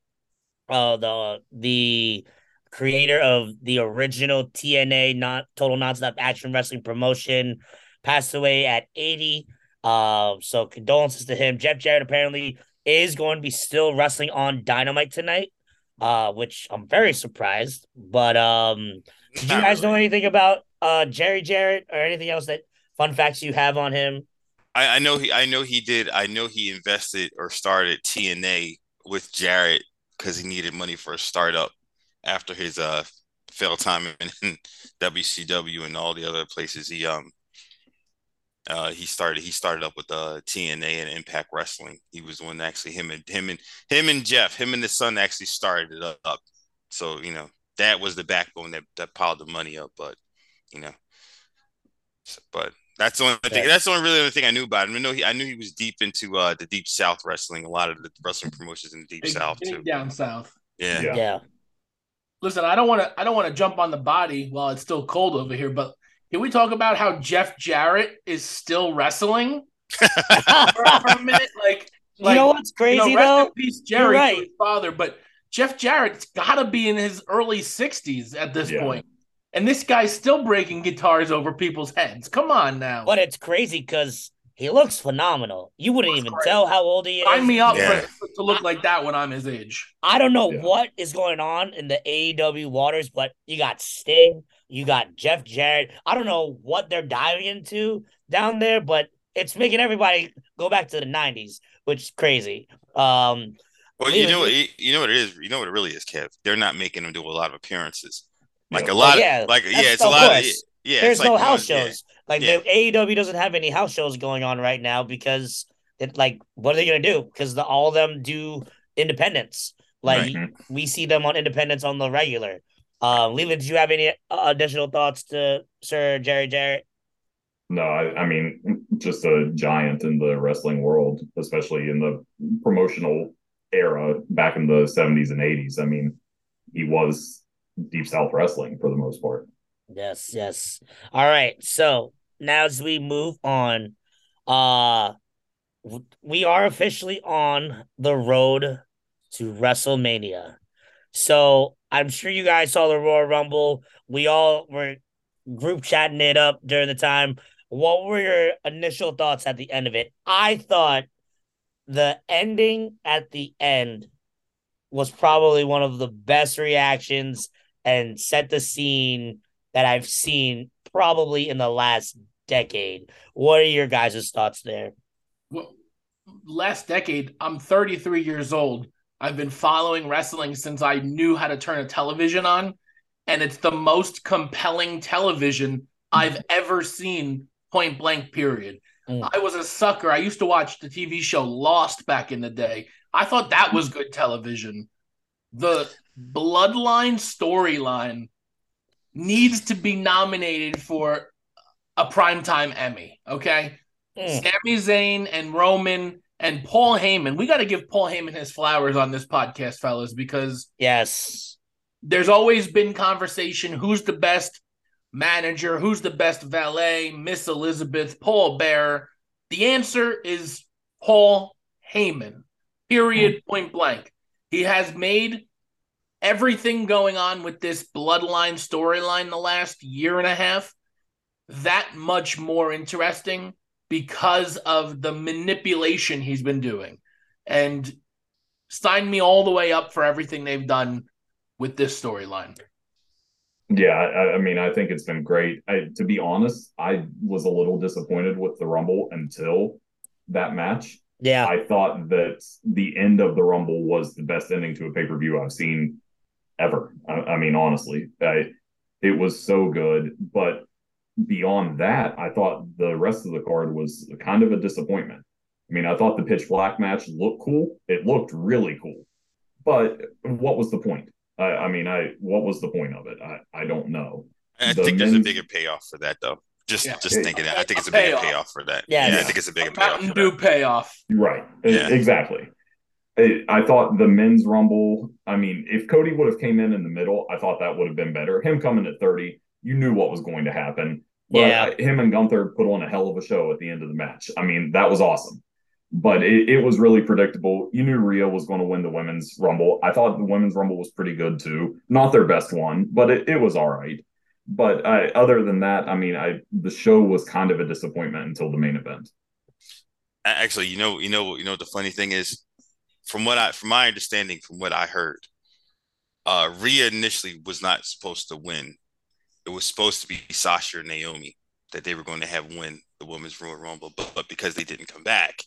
uh, the the creator of the original TNA, not Total Nonstop Action Wrestling promotion, passed away at eighty. Uh, so condolences to him. Jeff Jarrett apparently is going to be still wrestling on Dynamite tonight. Uh, which I'm very surprised. But um, did you guys know anything about uh Jerry Jarrett or anything else that fun facts you have on him? I, I know he. I know he did. I know he invested or started TNA with Jarrett because he needed money for a startup after his uh failed time in WCW and all the other places. He um uh he started he started up with uh TNA and Impact Wrestling. He was the one actually him and him and him and Jeff, him and his son actually started it up. So you know that was the backbone that that piled the money up. But you know, so- but that's the only thing. That's the only really only thing I knew about him. I know he. I knew he was deep into uh the deep South wrestling. A lot of the wrestling promotions in the deep Big- South big too. down south. Yeah. Yeah. Yeah. Listen, I don't want to. I don't want to jump on the body while it's still cold over here. But can we talk about how Jeff Jarrett is still wrestling for, for a minute? Like, you know what's crazy you know, rest though? in peace, Jerry, right. his father. But Jeff Jarrett's got to be in his early sixties at this Yeah. point, and this guy's still breaking guitars over people's heads. Come on now, But it's crazy because he looks phenomenal. You wouldn't even great. tell how old he is. sign me up Yeah. for, to look like that when I'm his age. I don't know Yeah. what is going on in the AEW waters, but you got Sting, you got Jeff Jarrett. I don't know what they're diving into down there, but it's making everybody go back to the '90s, which is crazy. Um, Well, you know what you, you know what it is. You know what it really is, Kev. They're not making them do a lot of appearances. Like a lot yeah, of like yeah, it's a lot of yeah. there's it's like no house one- yeah. shows. Like Yeah. the AEW doesn't have any house shows going on right now because it like what are they gonna do? Because the, all of them do independence. Like Right. we see them on independence on the regular. Um, Leland, did you have any uh, additional thoughts to Sir Jerry Jarrett? No, I, I mean, just a giant in the wrestling world, especially in the promotional era back in the 70s and 80s. I mean, he was Deep South wrestling for the most part. Yes, yes. All right. So now as we move on, uh we are officially on the road to WrestleMania. So I'm sure you guys saw the Royal Rumble. We all were group chatting it up during the time. What were your initial thoughts at the end of it? I thought the ending at the end was probably one of the best reactions and set the scene that I've seen probably in the last decade. What are your guys' thoughts there? Well, last decade, I'm 33 years old. I've been following wrestling since I knew how to turn a television on, and it's the most compelling television I've ever seen. Point blank. Period. Mm. I was a sucker. I used to watch the TV show Lost back in the day. I thought that was good television. The Bloodline storyline needs to be nominated for a primetime Emmy. Okay. Mm, Sami Zayn and Roman and Paul Heyman. We got to give Paul Heyman his flowers on this podcast, fellas, because yes. there's always been conversation who's the best manager? Who's the best valet? Miss Elizabeth, Paul Bearer. The answer is Paul Heyman. Period. Hmm. Point blank. He has made everything going on with this bloodline storyline the last year and a half that much more interesting because of the manipulation he's been doing. And sign me all the way up for everything they've done with this storyline. Yeah, I, I, mean, I think it's been great. I, to be honest, I was a little disappointed with the Rumble until that match. Yeah. I thought that the end of the Rumble was the best ending to a pay per view I've seen ever. I, I mean, honestly, I, it was so good. But beyond that, I thought the rest of the card was kind of a disappointment. I mean, I thought the pitch black match looked cool. It looked really cool. But what was the point? I, I mean, I what was the point of it? I, I don't know. I the think there's a bigger payoff for that though. Just yeah. just thinking that. I think it's a, a bigger payoff. for that. Yeah, yeah, I think it's a bigger a payoff. Mountain Dew payoff. Right. Yeah. Exactly. I thought the men's rumble. I mean, if Cody would have came in in the middle, I thought that would have been better. Him coming at thirty, you knew what was going to happen. But yeah. him and Gunther put on a hell of a show at the end of the match. I mean, that was awesome. But it, it was really predictable. You knew Rhea was going to win the women's rumble. I thought the women's rumble was pretty good too. Not their best one, but it, it was all right. But I, other than that, I mean, I the show was kind of a disappointment until the main event. Actually, you know, you know, you know, the funny thing is, from what I, from my understanding, from what I heard, uh, Rhea initially was not supposed to win. It was supposed to be Sasha and Naomi that they were going to have win the women's Royal Rumble, but, but because they didn't come back,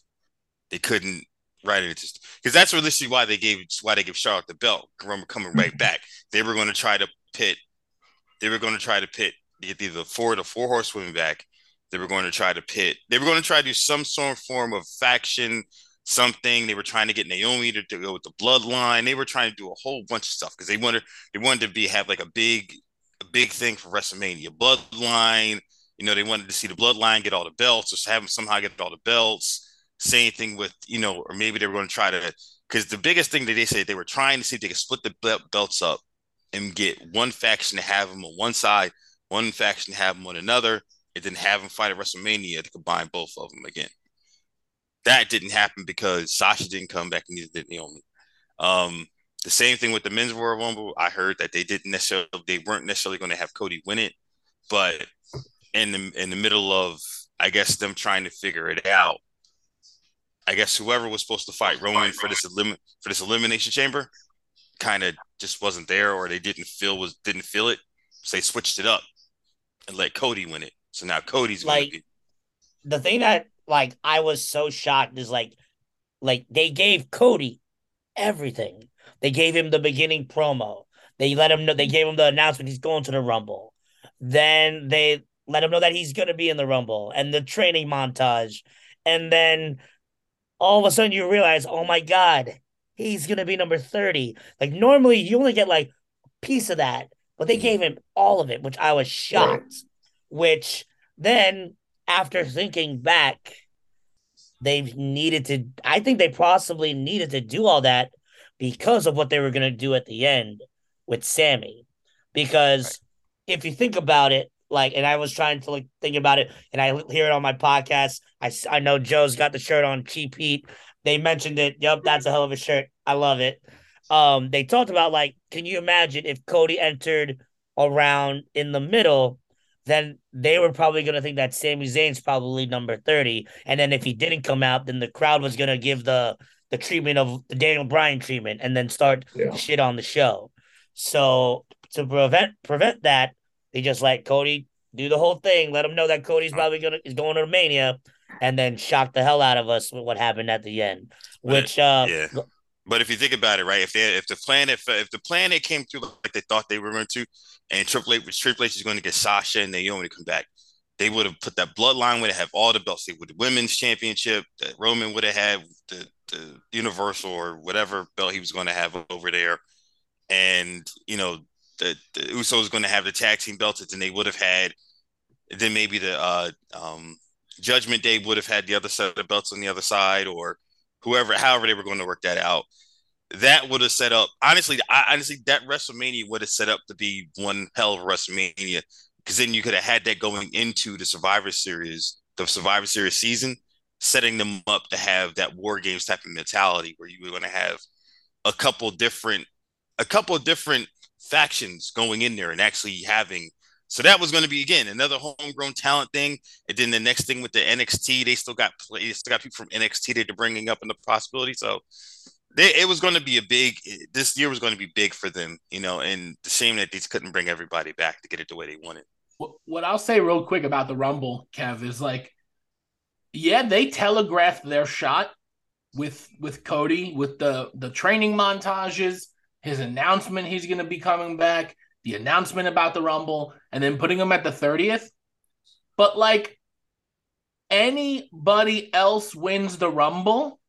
they couldn't write it because that's really why they gave why they gave Charlotte the belt. Remember coming right mm-hmm. back, they were going to try to pit they were going to try to pit either the four the four horsewomen back. They were going to try to pit. They were going to try to do some sort of form of faction, something. They were trying to get Naomi to, to go with the bloodline. They were trying to do a whole bunch of stuff because they wanted they wanted to be have like a big big thing for WrestleMania. Bloodline. You know, they wanted to see the bloodline get all the belts, or have them somehow get all the belts. Same thing with you know, or maybe they were going to try to because the biggest thing that they said they were trying to see if they could split the belts up and get one faction to have them on one side, one faction to have them on another, and then have them fight at WrestleMania to combine both of them again. That didn't happen because Sasha didn't come back, and neither did Naomi. Um, the same thing with the men's Royal Rumble. I heard that they didn't necessarily, they weren't necessarily going to have Cody win it, but in the in the middle of, I guess them trying to figure it out, I guess whoever was supposed to fight Roman for this elim- for this elimination chamber kind of just wasn't there or they didn't feel was didn't feel it. So they switched it up and let Cody win it. So now Cody's like be- the thing that like I was so shocked is like like they gave Cody everything. They gave him the beginning promo. They let him know they gave him the announcement he's going to the Rumble. Then they let him know that he's gonna be in the Rumble and the training montage. And then all of a sudden you realize, oh my God, he's gonna be number 30. Like normally you only get like a piece of that, but they gave him all of it, which I was shocked. Right. Which then after thinking back, they've needed to I think they possibly needed to do all that because of what they were gonna do at the end with Sami. Because right. if you think about it, like, and I was trying to like think about it, and I hear it on my podcast. I I know Joe's got the shirt on Cheap Heat. They mentioned it. Yep, that's a hell of a shirt. I love it. Um, they talked about like, can you imagine if Cody entered around in the middle, then they were probably gonna think that Sami Zayn's probably number 30. And then if he didn't come out, then the crowd was gonna give the the treatment of the Daniel Bryan treatment and then start yeah. shit on the show. So to prevent prevent that, they just let Cody do the whole thing, let him know that Cody's probably gonna is going to Mania, and then shock the hell out of us with what happened at the end. Which uh yeah. But if you think about it, right? If they if the plan if if the plan they came through like they thought they were going to, and Triple H Triple H is going to get Sasha and Naomi to come back, they would have put that bloodline would have all the belts. They would the women's championship that Roman would have had the the Universal or whatever belt he was going to have over there, and you know the the Usos going to have the tag team belts, and they would have had then maybe the uh, um, Judgment Day would have had the other set of belts on the other side, or whoever, however they were going to work that out. That would have set up. Honestly, I, honestly, that WrestleMania would have set up to be one hell of a WrestleMania because then you could have had that going into the Survivor Series, the Survivor Series season, setting them up to have that War Games type of mentality where you were going to have a couple different, a couple different factions going in there and actually having. So that was going to be again another homegrown talent thing, and then the next thing with the NXT, they still got they still got people from NXT that they're bringing up in the possibility. So they, it was going to be a big. This year was going to be big for them, you know. And the shame that they couldn't bring everybody back to get it the way they wanted. What I'll say real quick about the Rumble, Kev, is like, yeah, they telegraphed their shot with with Cody with the the training montages, his announcement he's going to be coming back, the announcement about the Rumble, and then putting him at the thirtieth. But like anybody else wins the Rumble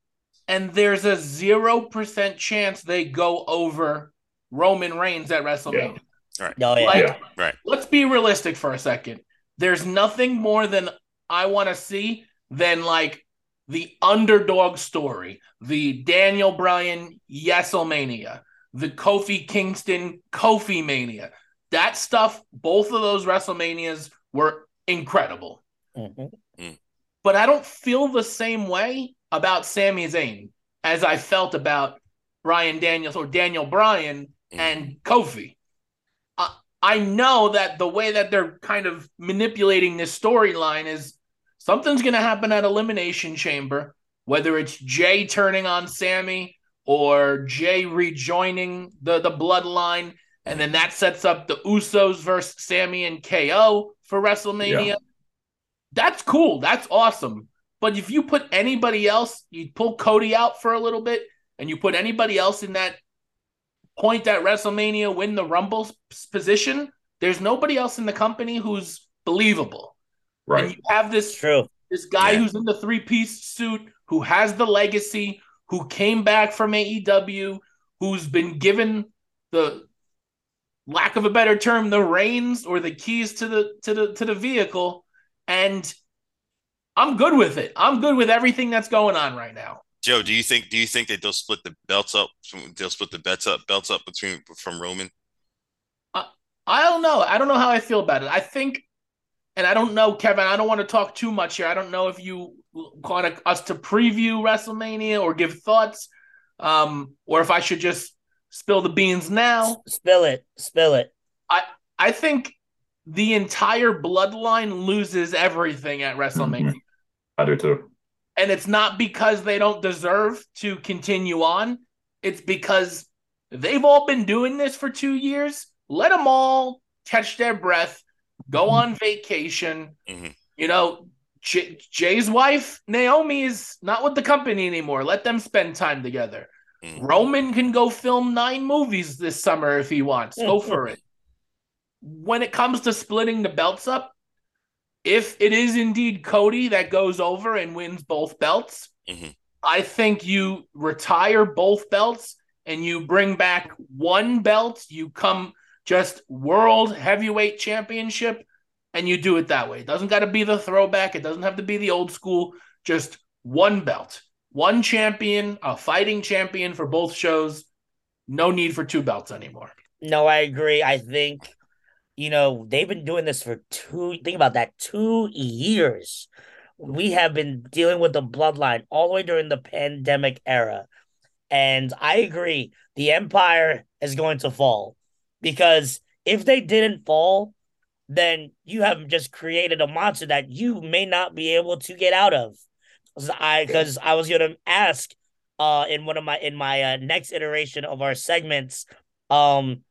and there's a 0% chance they go over Roman Reigns at WrestleMania. Yeah. Right. Oh, yeah. Like, Yeah. Right. Let's be realistic for a second. There's nothing more than I want to see than like the underdog story, the Daniel Bryan Yeselmania, the Kofi Kingston Kofi Mania. That stuff, both of those WrestleManias were incredible. Mhm. But I don't feel the same way about Sami Zayn as I felt about Brian Daniels or Daniel Bryan and Kofi. I, I know that the way that they're kind of manipulating this storyline is something's going to happen at Elimination Chamber, whether it's Jay turning on Sami or Jay rejoining the, the bloodline. And then that sets up the Usos versus Sami and KO for WrestleMania. Yeah. That's cool. That's awesome. But if you put anybody else, you pull Cody out for a little bit, and you put anybody else in that point at WrestleMania, win the Rumble position, there's nobody else in the company who's believable. And you have this true. this guy Yeah. who's in the three piece suit, who has the legacy, who came back from AEW, who's been given the lack of a better term, the reins or the keys to the to the to the vehicle, and I'm good with it. I'm good with everything that's going on right now. Joe, do you think do you think that they'll split the belts up? They'll split the bets up belts up between from Roman. I, I don't know. I don't know how I feel about it. I think, and I don't know, Kevin. I don't want to talk too much here. I don't know if you want us to preview WrestleMania or give thoughts, um, or if I should just spill the beans now. Spill it. Spill it. I I think the entire bloodline loses everything at WrestleMania. I do too. And it's not because they don't deserve to continue on. It's because they've all been doing this for two years. Let them all catch their breath, go on vacation. Mhm. You know, J- Jay's wife, Naomi, is not with the company anymore. Let them spend time together. Mhm. Roman can go film nine movies this summer if he wants. Go for it. When it comes to splitting the belts up, if it is indeed Cody that goes over and wins both belts, Mhm. I think you retire both belts and you bring back one belt. You come just world heavyweight championship and you do it that way. It doesn't got to be the throwback, it doesn't have to be the old school, just one belt, one champion, a fighting champion for both shows. No need for two belts anymore. No, I agree. I think, you know, they've been doing this for two, think about that, two years. We have been dealing with the bloodline all the way during the pandemic era. And I agree, the empire is going to fall because if they didn't fall, then you have just created a monster that you may not be able to get out of. I because I was gonna ask uh in one of my in my uh, next iteration of our segments um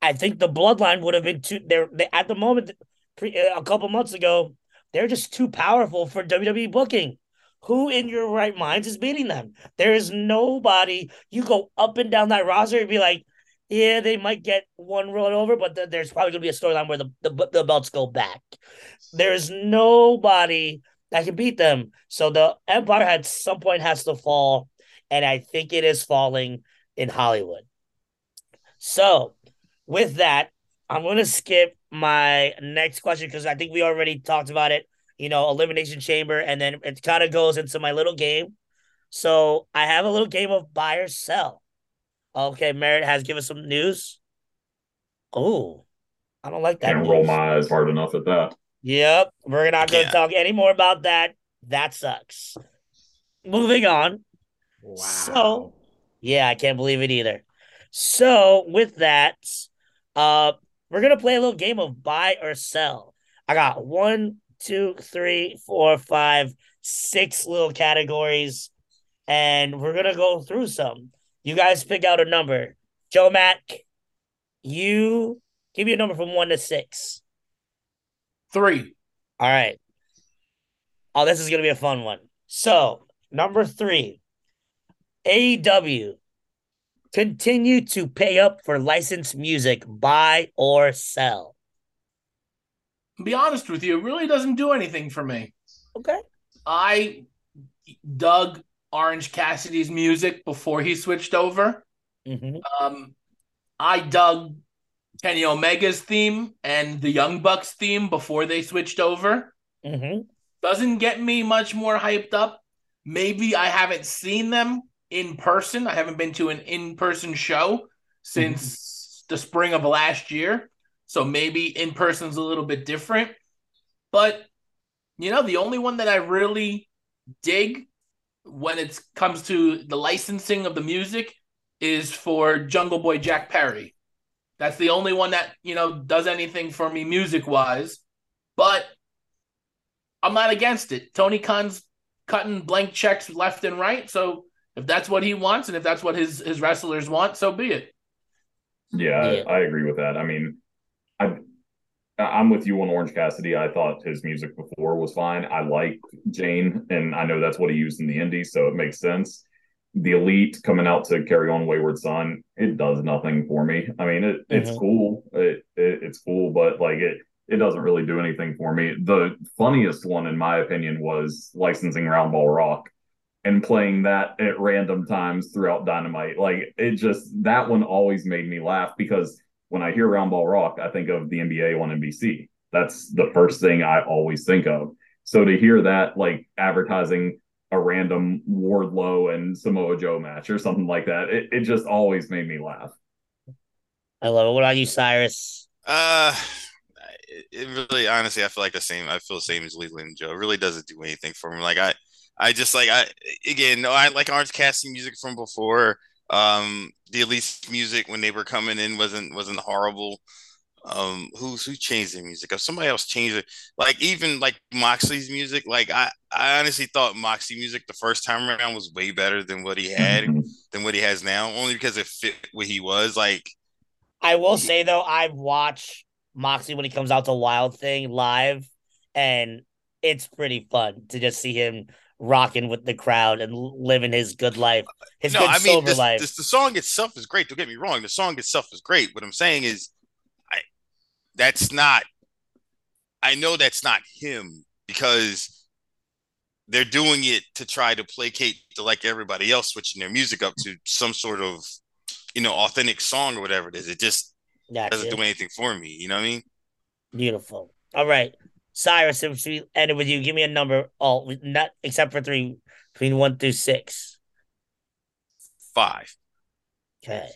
I think the bloodline would have been too they're they, at the moment pre, a couple months ago they're just too powerful for WWE booking. Who in your right minds is beating them? There is nobody. You go up and down that roster and be like, yeah, they might get one run over, but th- there's probably gonna be a storyline where the, the the belts go back. There's nobody that can beat them. So the empire at some point has to fall, and I think it is falling in Hollywood. So, with that, I'm going to skip my next question because I think we already talked about it. You know, elimination chamber, and then it kind of goes into my little game. So I have a little game of buy or sell. Okay, Merritt has given some news. Oh, I don't like that. Can't roll my eyes hard enough at that. Yep, we're not going to Yeah. talk any more about that. That sucks. Moving on. Wow. So, yeah, I can't believe it either. So, with that, uh, we're gonna play a little game of buy or sell. I got one, two, three, four, five, six little categories, and we're gonna go through some. You guys pick out a number. Joe Mac, you give me a number from one to six. Three. All right. Oh, this is gonna be a fun one. So, number three, AEW continue to pay up for licensed music, buy or sell. Be honest with you, it really doesn't do anything for me. Okay. I dug Orange Cassidy's music before he switched over. hmm Um, I dug Kenny Omega's theme and the Young Bucks theme before they switched over. hmm Doesn't get me much more hyped up. Maybe I haven't seen them in person. I haven't been to an in person show since the spring of last year. So maybe in person's a little bit different. But, you know, the only one that I really dig when it comes to the licensing of the music is for Jungle Boy Jack Perry. That's the only one that, you know, does anything for me music wise. But I'm not against it. Tony Khan's cutting blank checks left and right. So if that's what he wants and if that's what his, his wrestlers want, so be it. Yeah, Yeah. I, I agree with that. I mean, I I'm with you on Orange Cassidy. I thought his music before was fine. I like Jane, and I know that's what he used in the Indies, so it makes sense. The Elite coming out to carry on Wayward Son, it does nothing for me. I mean, it, it's Mhm. cool. It, it it's cool, but like it it doesn't really do anything for me. The funniest one, in my opinion, was licensing Round Ball Rock and playing that at random times throughout Dynamite. Like it just that one always made me laugh because when I hear Round Ball Rock, I think of the NBA on NBC. That's the first thing I always think of. So to hear that like advertising a random Wardlow and Samoa Joe match or something like that, it, it just always made me laugh. I love it. What about you, Cyrus? Uh, it, it really, honestly, I feel like the same. I feel the same as Leland and Joe. It really doesn't do anything for me. Like I, I just like I again. No, I like Orange Cassidy music from before. Um, the Elite music when they were coming in wasn't wasn't horrible. Um, who's who changed their music? If somebody else changed it, like even like Moxley's music, like I, I honestly thought Moxley music the first time around was way better than what he had Mhm. than what he has now, only because it fit what he was. Like I will say though, I've watched Moxley when he comes out to Wild Thing live, and it's pretty fun to just see him rocking with the crowd and living his good life, his no, good I mean sober this, life. this- the song itself is great. Don't get me wrong. The song itself is great. What I'm saying is, I that's not. I know that's not him because they're doing it to try to placate to like everybody else, switching their music up to some sort of, you know, authentic song or whatever it is. It just doesn't do anything for me. You know what I mean? Beautiful. All right, Cyrus. If we ended with you, give me a number. all not except for three, between one through six. Five. Okay.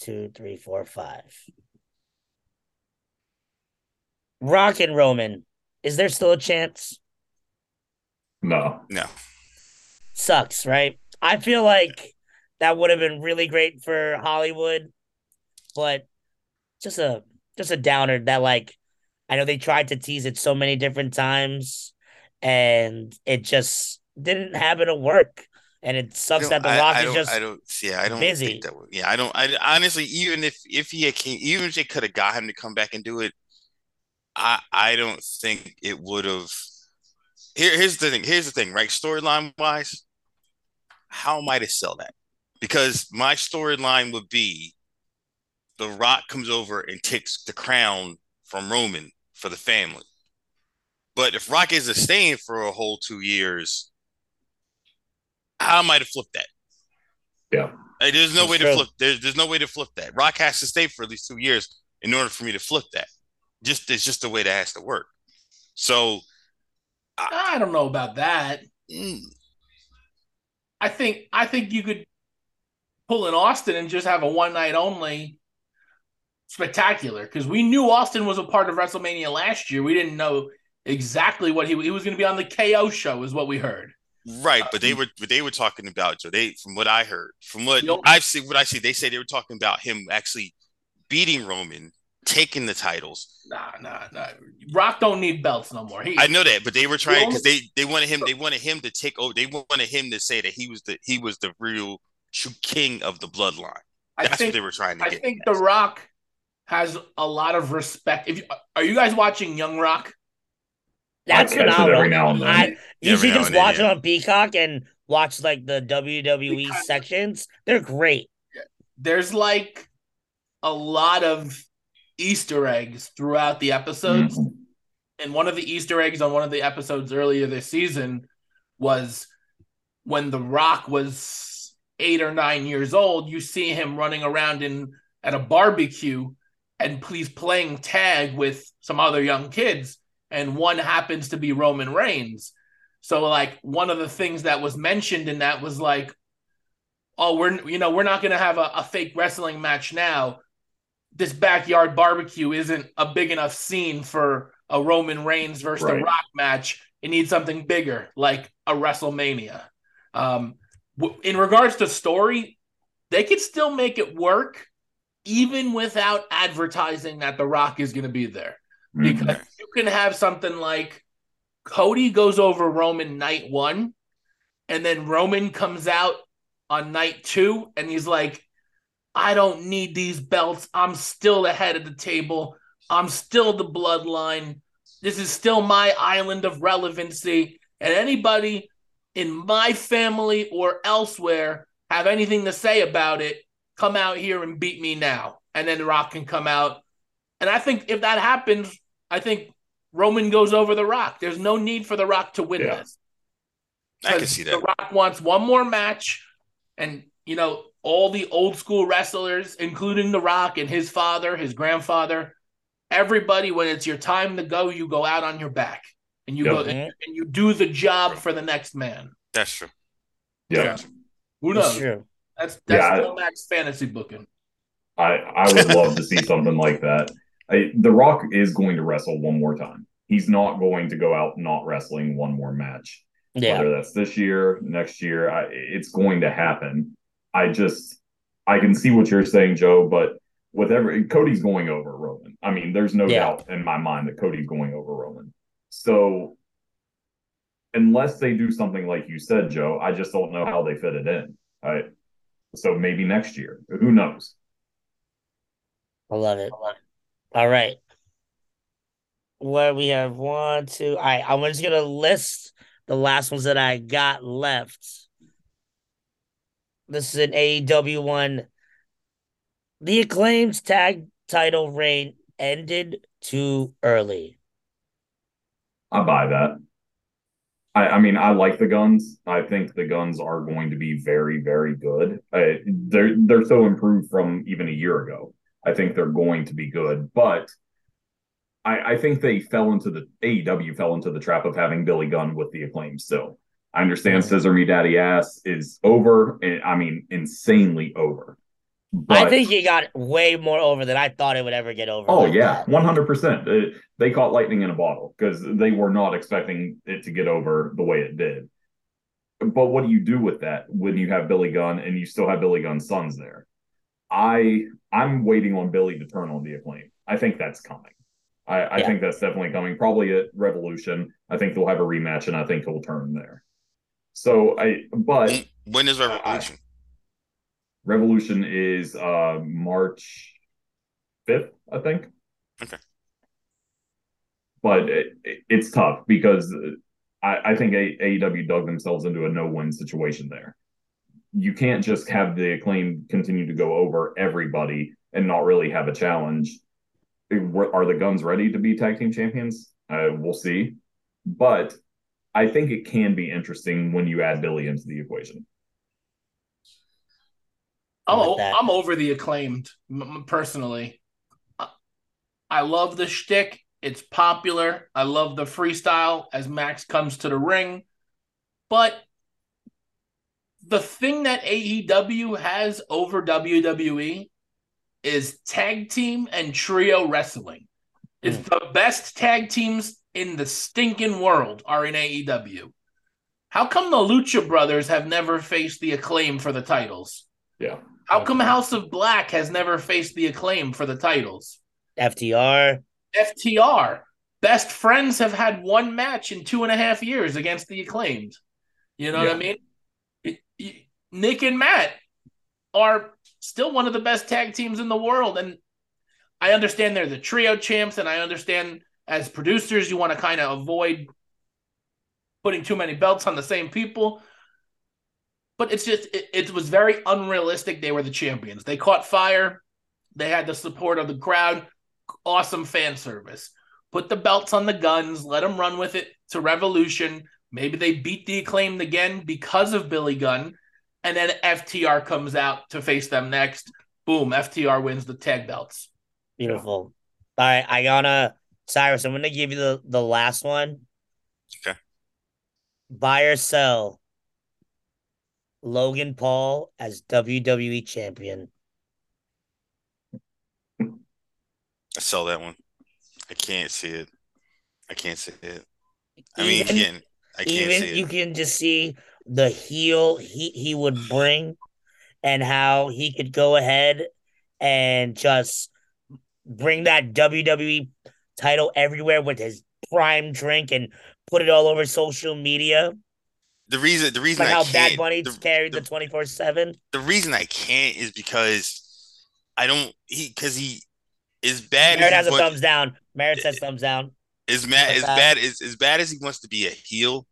Two, three, four, five. Rock and Roman. Is there still a chance? No. No. Sucks, right? I feel like that would have been really great for Hollywood, but just a just a downer that like I know they tried to tease it so many different times and it just didn't happen to work. And it sucks that the I, Rock I is just I don't. Yeah, I don't busy. think that. Would, yeah, I don't. I honestly, even if if he had came, even if they could have got him to come back and do it, I I don't think it would have. Here, here's the thing. Here's the thing. Right, storyline wise, how might it sell that? Because my storyline would be, The Rock comes over and takes the crown from Roman for the family. But if Rock isn't staying for a whole two years, how might have flipped that? Yeah. Like, there's no That's way true. to flip. There's there's no way to flip that. Rock has to stay for at least two years in order for me to flip that. Just it's just the way that has to work. So I don't know about that. mm, I think I think you could pull in Austin and just have a one night only spectacular because we knew Austin was a part of WrestleMania last year. We didn't know exactly what he he was going to be on the KO show, is what we heard. Right, but they um, were but they were talking about so they from what I heard, from what Yep. I've seen what I see, they say they were talking about him actually beating Roman, taking the titles. Nah, nah, nah. Rock don't need belts no more. He, I know that, but they were trying because they they wanted him they wanted him to take over. They wanted him to say that he was the he was the real true king of the bloodline. I That's think what they were trying to I get. think The Rock has a lot of respect. If you, are you guys watching Young Rock? That's I catch phenomenal. every now and then. I Yeah, usually every just then, watch yeah. it on Peacock and watch like the WWE Because- sections. They're great. There's like a lot of Easter eggs throughout the episodes. Mhm. and one of the Easter eggs on one of the episodes earlier this season was when The Rock was eight or nine years old. You see him running around in at a barbecue, and he's playing tag with some other young kids, and one happens to be Roman Reigns. So, like, one of the things that was mentioned in that was like, "Oh, we're you know we're not going to have a, a fake wrestling match now." This backyard barbecue isn't a big enough scene for a Roman Reigns versus The Rock match. It needs something bigger, like a WrestleMania. Um, w- in regards to story, they could still make it work, even without advertising that The Rock is going to be there. Mhm. Because you can have something like Cody goes over Roman night one, and then Roman comes out on night two, and he's like, I don't need these belts. I'm still the head of the table. I'm still the bloodline. This is still my island of relevancy. And anybody in my family or elsewhere have anything to say about it, come out here and beat me now. And then The Rock can come out. And I think if that happens, I think Roman goes over the Rock. There's no need for the Rock to win Yeah. this. I can see that. The. Rock wants one more match, and you know all the old school wrestlers, including The Rock and his father, his grandfather, everybody. When it's your time to go, you go out on your back and you Yep. go and you do the job for the next man. That's true. Yeah. Who That's knows? True. That's that's Yeah, I- Max fantasy booking. I I would love to see something like that. I, the Rock is going to wrestle one more time. He's not going to go out not wrestling one more match. Yeah. Whether that's this year, next year, I, it's going to happen. I just I can see what you're saying, Joe, but with every Cody's going over Roman. I mean, there's no Yeah. doubt in my mind that Cody's going over Roman. So unless they do something like you said, Joe, I just don't know how they fit it in. I, so maybe next year. Who knows? I love it. All right. Where we have one, two. All right. I'm just gonna list the last ones that I got left. This is an AEW one. The acclaimed tag title reign ended too early. I buy that. I, I mean, I like the Gunns. I think the Gunns are going to be very, very good. Uh, they're they're so improved from even a year ago. I think they're going to be good, but I, I think they fell into the AEW fell into the trap of having Billy Gunn with the acclaim. Still, I understand Scissor Me Daddy Ass is over. and- I mean, insanely over. But, I think he got way more over than I thought it would ever get over. Oh like yeah, that. one hundred percent. Uh, they caught lightning in a bottle because they were not expecting it to get over the way it did. But what do you do with that when you have Billy Gunn and you still have Billy Gunn's sons there? I I'm waiting on Billy to turn on the acclaim. I think that's coming. I, I Yeah. think that's definitely coming. Probably at Revolution. I think they'll have a rematch and I think he'll turn there. So I but When- When is Revolution? Revolution is uh March 5th, I think. Okay. But it, it- it's tough because I, I think AEW dug themselves into a no-win situation there. You can't just have the acclaim continue to go over everybody and not really have a challenge. Are the Gunns ready to be tag team champions? Uh, we'll see. But I think it can be interesting when you add Billy into the equation. I'm, Like o- that. I'm over the acclaimed m- m- personally. I- I love the shtick. It's popular. I love the freestyle as Max comes to the ring. But the thing that AEW has over WWE is tag team and trio wrestling. It's Mm. the best tag teams in the stinking world are in AEW. How come the Lucha Brothers have never faced the acclaim for the titles? Yeah. How come House of Black has never faced the acclaim for the titles? FTR. FTR, best friends have had one match in two and a half years against the acclaimed. You know what I mean? It- it- Nick and Matt are still one of the best tag teams in the world. And I understand they're the trio champs, and I understand as producers, you want to kind of avoid putting too many belts on the same people. But it's just, it, it was very unrealistic. They were the champions. They caught fire. They had the support of the crowd. Awesome fan service. Put the belts on the Gunns, let them run with it to Revolution. Maybe they beat the acclaimed again because of Billy Gunn. And then FTR comes out to face them next. Boom, FTR wins the tag belts. Beautiful. All right, I gotta Cyrus. I'm gonna give you the the last one. Okay. Buy or sell. Logan Paul as WWE champion. I saw that one. I can't see it. I can't see it. I mean, Even- again, I can't even see you can just see the heel he he would bring and how he could go ahead and just bring that WWE title everywhere with his prime drink and put it all over social media. The reason, the reason Like I how can't, Bad Bunny the, carried the- the 24 7. the reason I can't is because I don't he because he is bad. Merritt has a wants- thumbs down. Merritt says eh, thumbs down. As mad as bad as as bad as he wants to be a heel,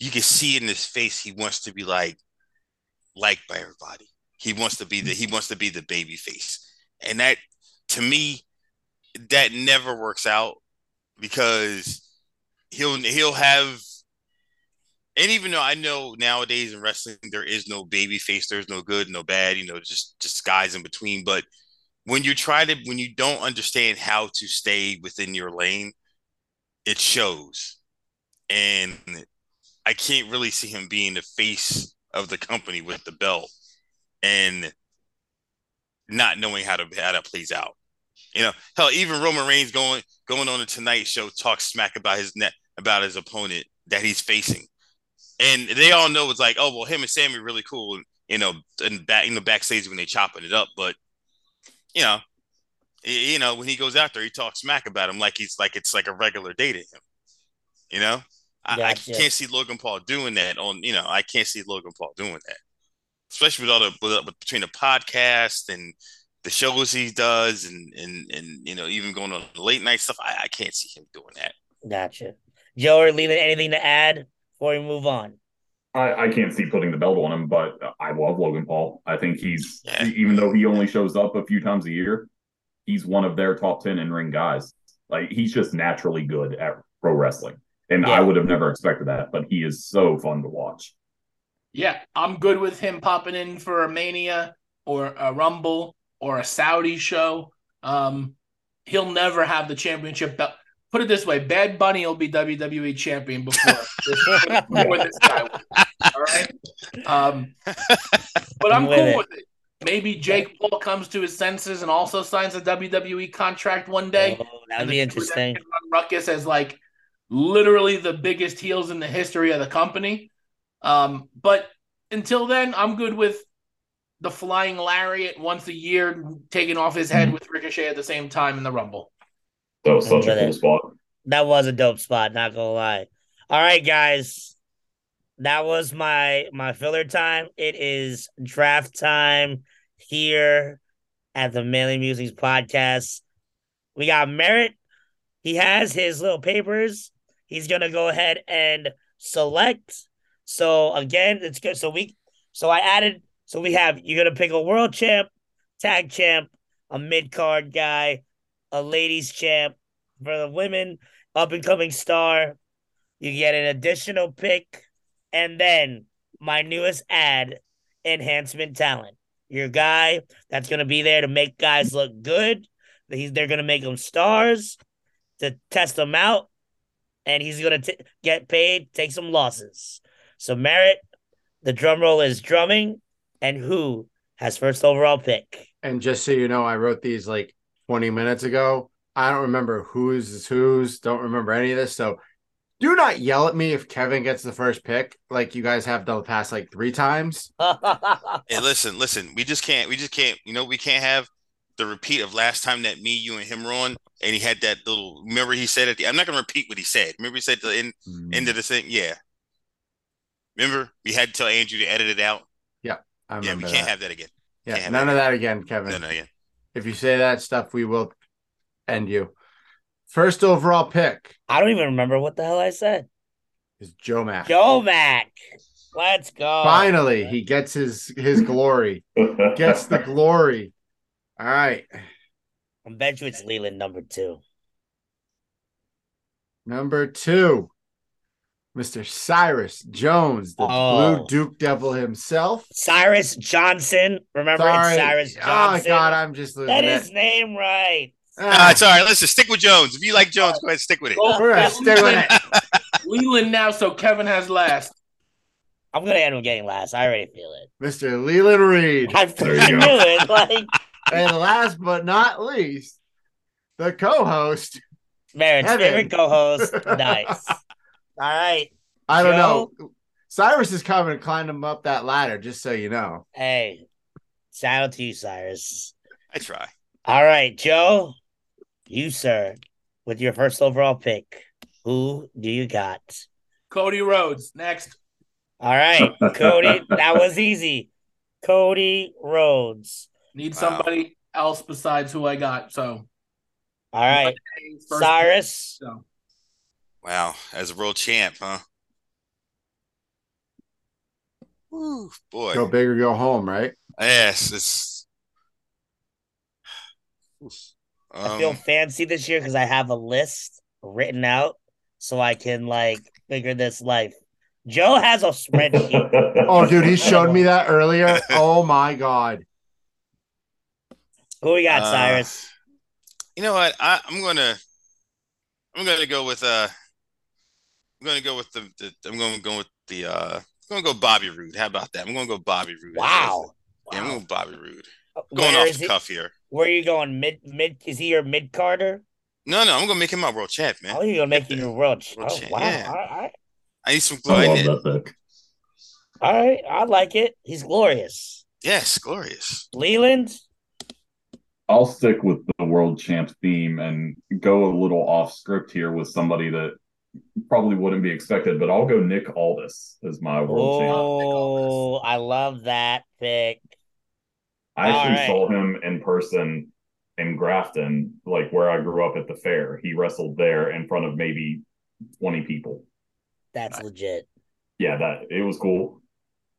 you can see in his face he wants to be like liked by everybody. He wants to be the he wants to be the baby face. And that to me, that never works out because he'll he'll have and even though I know nowadays in wrestling there is no baby face, there's no good, no bad, you know, just just guys in between. But when you try to when you don't understand how to stay within your lane, it shows. And I can't really see him being the face of the company with the belt and not knowing how to how that plays out. You know, hell, even Roman Reigns going going on the Tonight Show talks smack about his net about his opponent that he's facing, and they all know it's like, oh well, him and Sami are really cool, you know, and back in the backstage when they chopping it up, but you know, you know when he goes out there, he talks smack about him like he's like it's like a regular day to him. You know, I, I Gotcha. can't see Logan Paul doing that on. You know, I can't see Logan Paul doing that, especially with all the with, with, between the podcast and the shows he does, and and and you know even going on late night stuff. I, I can't see him doing that. Gotcha. Joe or Leland, anything to add before we move on? I, I can't see putting the belt on him, but I love Logan Paul. I think he's Yeah. even though he only shows up a few times a year, he's one of their top ten in ring guys. Like he's just naturally good at pro wrestling, and Yeah. I would have never expected that. But he is so fun to watch. Yeah, I'm good with him popping in for a Mania or a Rumble or a Saudi show. Um, he'll never have the championship belt. Put it this way: Bad Bunny will be WWE champion before this, before this guy. Will. All right. Um, but I'm cool it. with it. Maybe Jake Paul comes to his senses and also signs a WWE contract one day. Oh, that would be the two of them interesting. Ruckus as like literally the biggest heels in the history of the company. Um, but until then, I'm good with the flying lariat once a year taking off his Mm-hmm. head with Ricochet at the same time in the Rumble. So such a cool spot. That was a dope spot, not gonna lie. All right, guys. That was my my filler time. It is draft time here at the Manly Musings podcast. We got Merritt. He has his little papers. He's gonna go ahead and select. So again, it's good. So we so I added so we have you're gonna pick a world champ, tag champ, a mid card guy, a ladies champ for the women, up and coming star. You get an additional pick, and then my newest ad, enhancement talent. Your guy that's gonna be there to make guys look good. He's they're gonna make them stars to test them out, and he's gonna get paid, take some losses. So Merritt, the drum roll is drumming, and who has first overall pick? and just so you know, I wrote these like 20 minutes ago. I don't remember whose is whose, don't remember any of this. So do not yell at me if Kevin gets the first pick, like you guys have done the past like three times. Hey, listen, listen. We just can't. We just can't. You know, we can't have the repeat of last time that me, you, and him were on, and he had that little. Remember, he said at the. I'm not gonna repeat what he said. Remember, he said the end, Mm, end of the thing. Yeah. Remember, we had to tell Andrew to edit it out. I Yeah, we remember can't have that again. yeah, none that. of that again, Kevin. No, no, yeah. If you say that stuff, we will end you. First overall pick I don't even remember what the hell I said. is Joe Mack. Joe Mac. Let's go. Finally, he gets his his glory. Gets the glory. All right. I bet you it's Leland number two. Number two, Mr. Cyrus Jones, the Oh. Blue Duke Devil himself. Cyrus Johnson. Remember Sorry. it's Cyrus Johnson. Oh Johnson. God, I'm just losing that it. is name right. Ah, Nah, it's all right. Listen, stick with Jones. If you like Jones, go ahead, stick with it. Go we're gonna for stick with it. Leland now, so Kevin has last. I'm gonna end up getting last. I already feel it. Mr. Leland Reed. I There you freaking go. knew it. Like and last but not least, the co-host. Marin's Evan. favorite co-host. nice. All right. I don't Joe? know. Cyrus is coming to climb him up that ladder, just so you know. Hey. Shout out to you, Cyrus. I try. All right, Joe. You, sir, with your first overall pick. Who do you got? Cody Rhodes next. All right, Cody. that was easy. Cody Rhodes. Need Wow. somebody else besides who I got. So All right, first Cyrus. so. Wow, as a world champ, huh? Woo, boy. Go big or go home, right? Yes, it's. I feel Um, fancy this year because I have a list written out so I can like figure this life. Joe has a spreadsheet. Oh, dude, he showed me that earlier. Oh my god. Who we got, uh, Cyrus? You know what? I, I'm gonna. I'm gonna go with uh. I'm gonna go with the. the I'm gonna go with the. uh I'm gonna go Bobby Roode. How about that? I'm gonna go Bobby Roode. Wow. Yeah, I'm gonna Bobby Roode. Going Where off is the he? cuff here. Where are you going? Mid mid is he your mid Carter? No, no, I'm gonna make him my world champ, man. Oh, you're gonna make him your world. World Oh, champ, wow. yeah. All right, all right. I need some I glory. love that pick. All right. I like it. He's glorious. Yes, glorious. Leland. I'll stick with the world champ theme and go a little off script here with somebody that probably wouldn't be expected, but I'll go Nick Aldis as my world oh, champ. Oh, I love that pick. I actually All right. saw him in person in Grafton, like where I grew up at the fair. He wrestled there in front of maybe 20 people. That's legit. Yeah, that it was cool.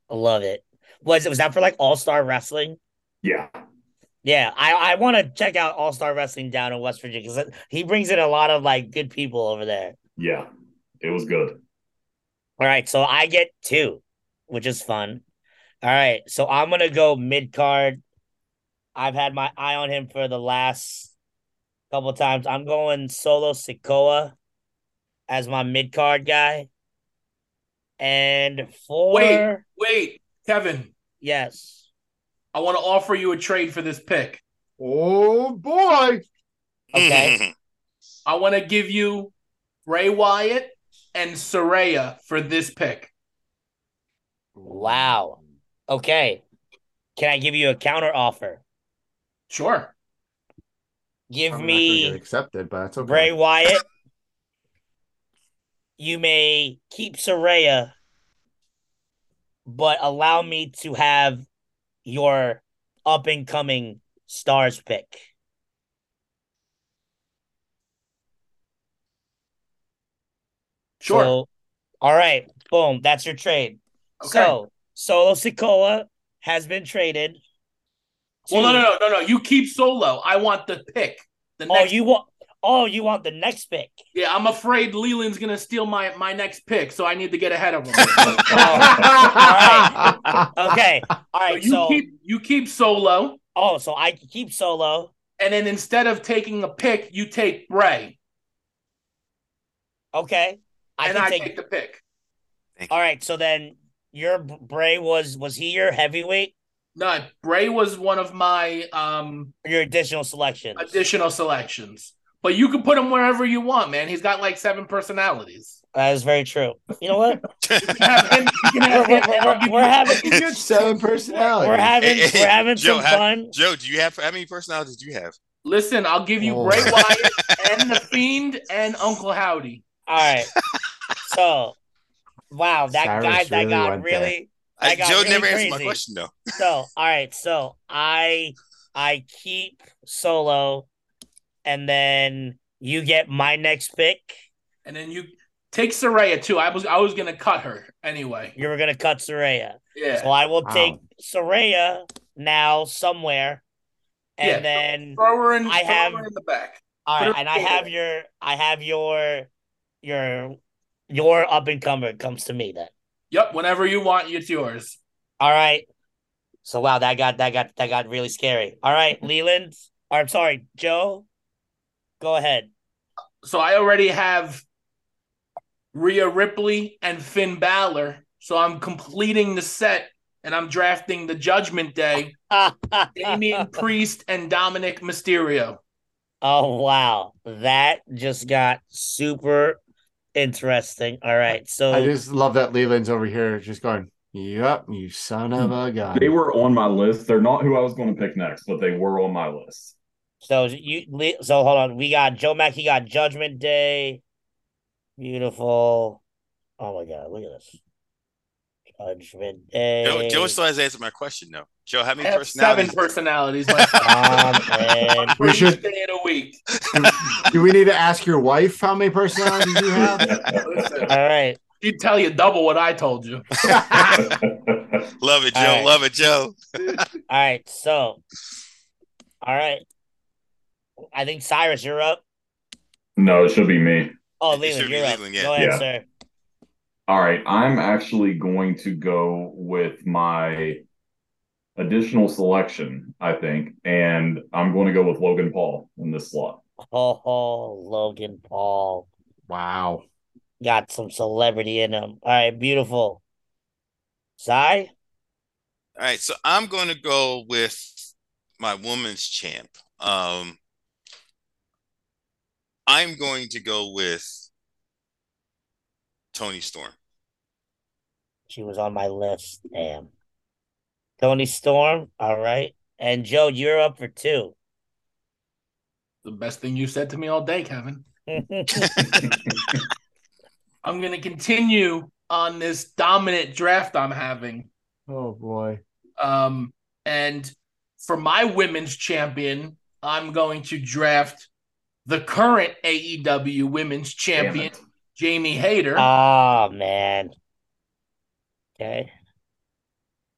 I love it. Was it was that for like All Star Wrestling? Yeah. Yeah, I I want to check out All Star Wrestling down in West Virginia because he brings in a lot of like good people over there. Yeah. It was good. All right, so I get two, which is fun. All right, so I'm gonna go mid card. I've had my eye on him for the last couple times. I'm going Solo Sikoa as my mid card guy. And for Wait, wait, Kevin. yes, I want to offer you a trade for this pick. Oh boy. Okay. I want to give you Bray Wyatt and Saraya for this pick. wow. Okay, can I give you a counter offer? Sure. Give I'm not gonna get me accepted, but that's okay. Bray Wyatt. You may keep Saraya, but allow me to have your up and coming stars pick. Sure. So, all right, boom, that's your trade. okay. So, Solo Sikoa has been traded. well, no, no, no, no, no. You keep solo. I want the pick. The Oh, next. you want? Oh, you want the next pick? yeah, I'm afraid Leland's gonna steal my my next pick, so I need to get ahead of him. Oh, okay, all right. you So, keep you keep solo, oh, so I keep Solo. and then instead of taking a pick, you take Bray, Okay, I and can I take. take the pick. All right, so then your Bray was was he your heavyweight? No, Bray was one of my um Your additional selections. additional selections. But you can put him wherever you want, man. He's got like seven personalities. That is very true. You know what? You him. You can have him. and We're having- seven personalities. We're having Hey, hey, we're having Joe, some have- fun. Joe, do you have how many personalities do you have? Listen, I'll give you Oh. Bray Wyatt and the Fiend and Uncle Howdy. All right. So, wow, that Cyrus guy that really got really I, I got Joe really never answered my crazy. question though. so. All right, so I I keep solo, and then you get my next pick. And then you take Saraya too. I was I was gonna cut her anyway. You were gonna cut Saraya, Yeah. so I will Wow. take Saraya now somewhere, and Yeah. then Throw her in, I throw have- her in the back. all put right, her and I have your I have your your your up and comer comes to me then. Yep, whenever you want, it's yours. All right. So wow, that got that got that got really scary. All right, Leland. Or I'm sorry, Joe. Go ahead. So I already have Rhea Ripley and Finn Balor. So I'm completing the set and I'm drafting the Judgment Day, Damian Priest and Dominic Mysterio. oh wow, that just got super interesting. All right, so I just love that Leland's over here just going, Yep, you son of a gun. They were on my list. They're not who I was going to pick next, but they were on my list. so you so hold on. We got Joe Mack. He got Judgment Day. Beautiful. Oh my god, look at this. Judgment Day. Joe, Joe still has answered my question though. Joe, how I many have seven personalities? personalities. Like Um, We should- day in a week. Do we need to ask your wife how many personalities you have? Listen, all right. she'd tell you double what I told you. Love it, Joe. All right. Love it, Joe. All right, so, all right. I think Cyrus, you're up. no, it should be me. Oh, It Leland, you're up. Leland, yeah. Go ahead, Yeah. sir. All right, I'm actually going to go with my additional selection, I think, and I'm going to go with Logan Paul in this slot. Oh, oh, Logan Paul wow. got some celebrity in him. All right, beautiful. Cy, All right, so I'm going to go with my woman's champ. Um, I'm going to go with Toni Storm. She was on my list. Damn. Toni Storm. All right, and Joe, you're up for two. The best thing you said to me all day, Kevin. I'm going to continue on this dominant draft I'm having. Oh boy. Um, and for my women's champion, I'm going to draft the current AEW women's champion. Jamie Hayter. oh man. Okay.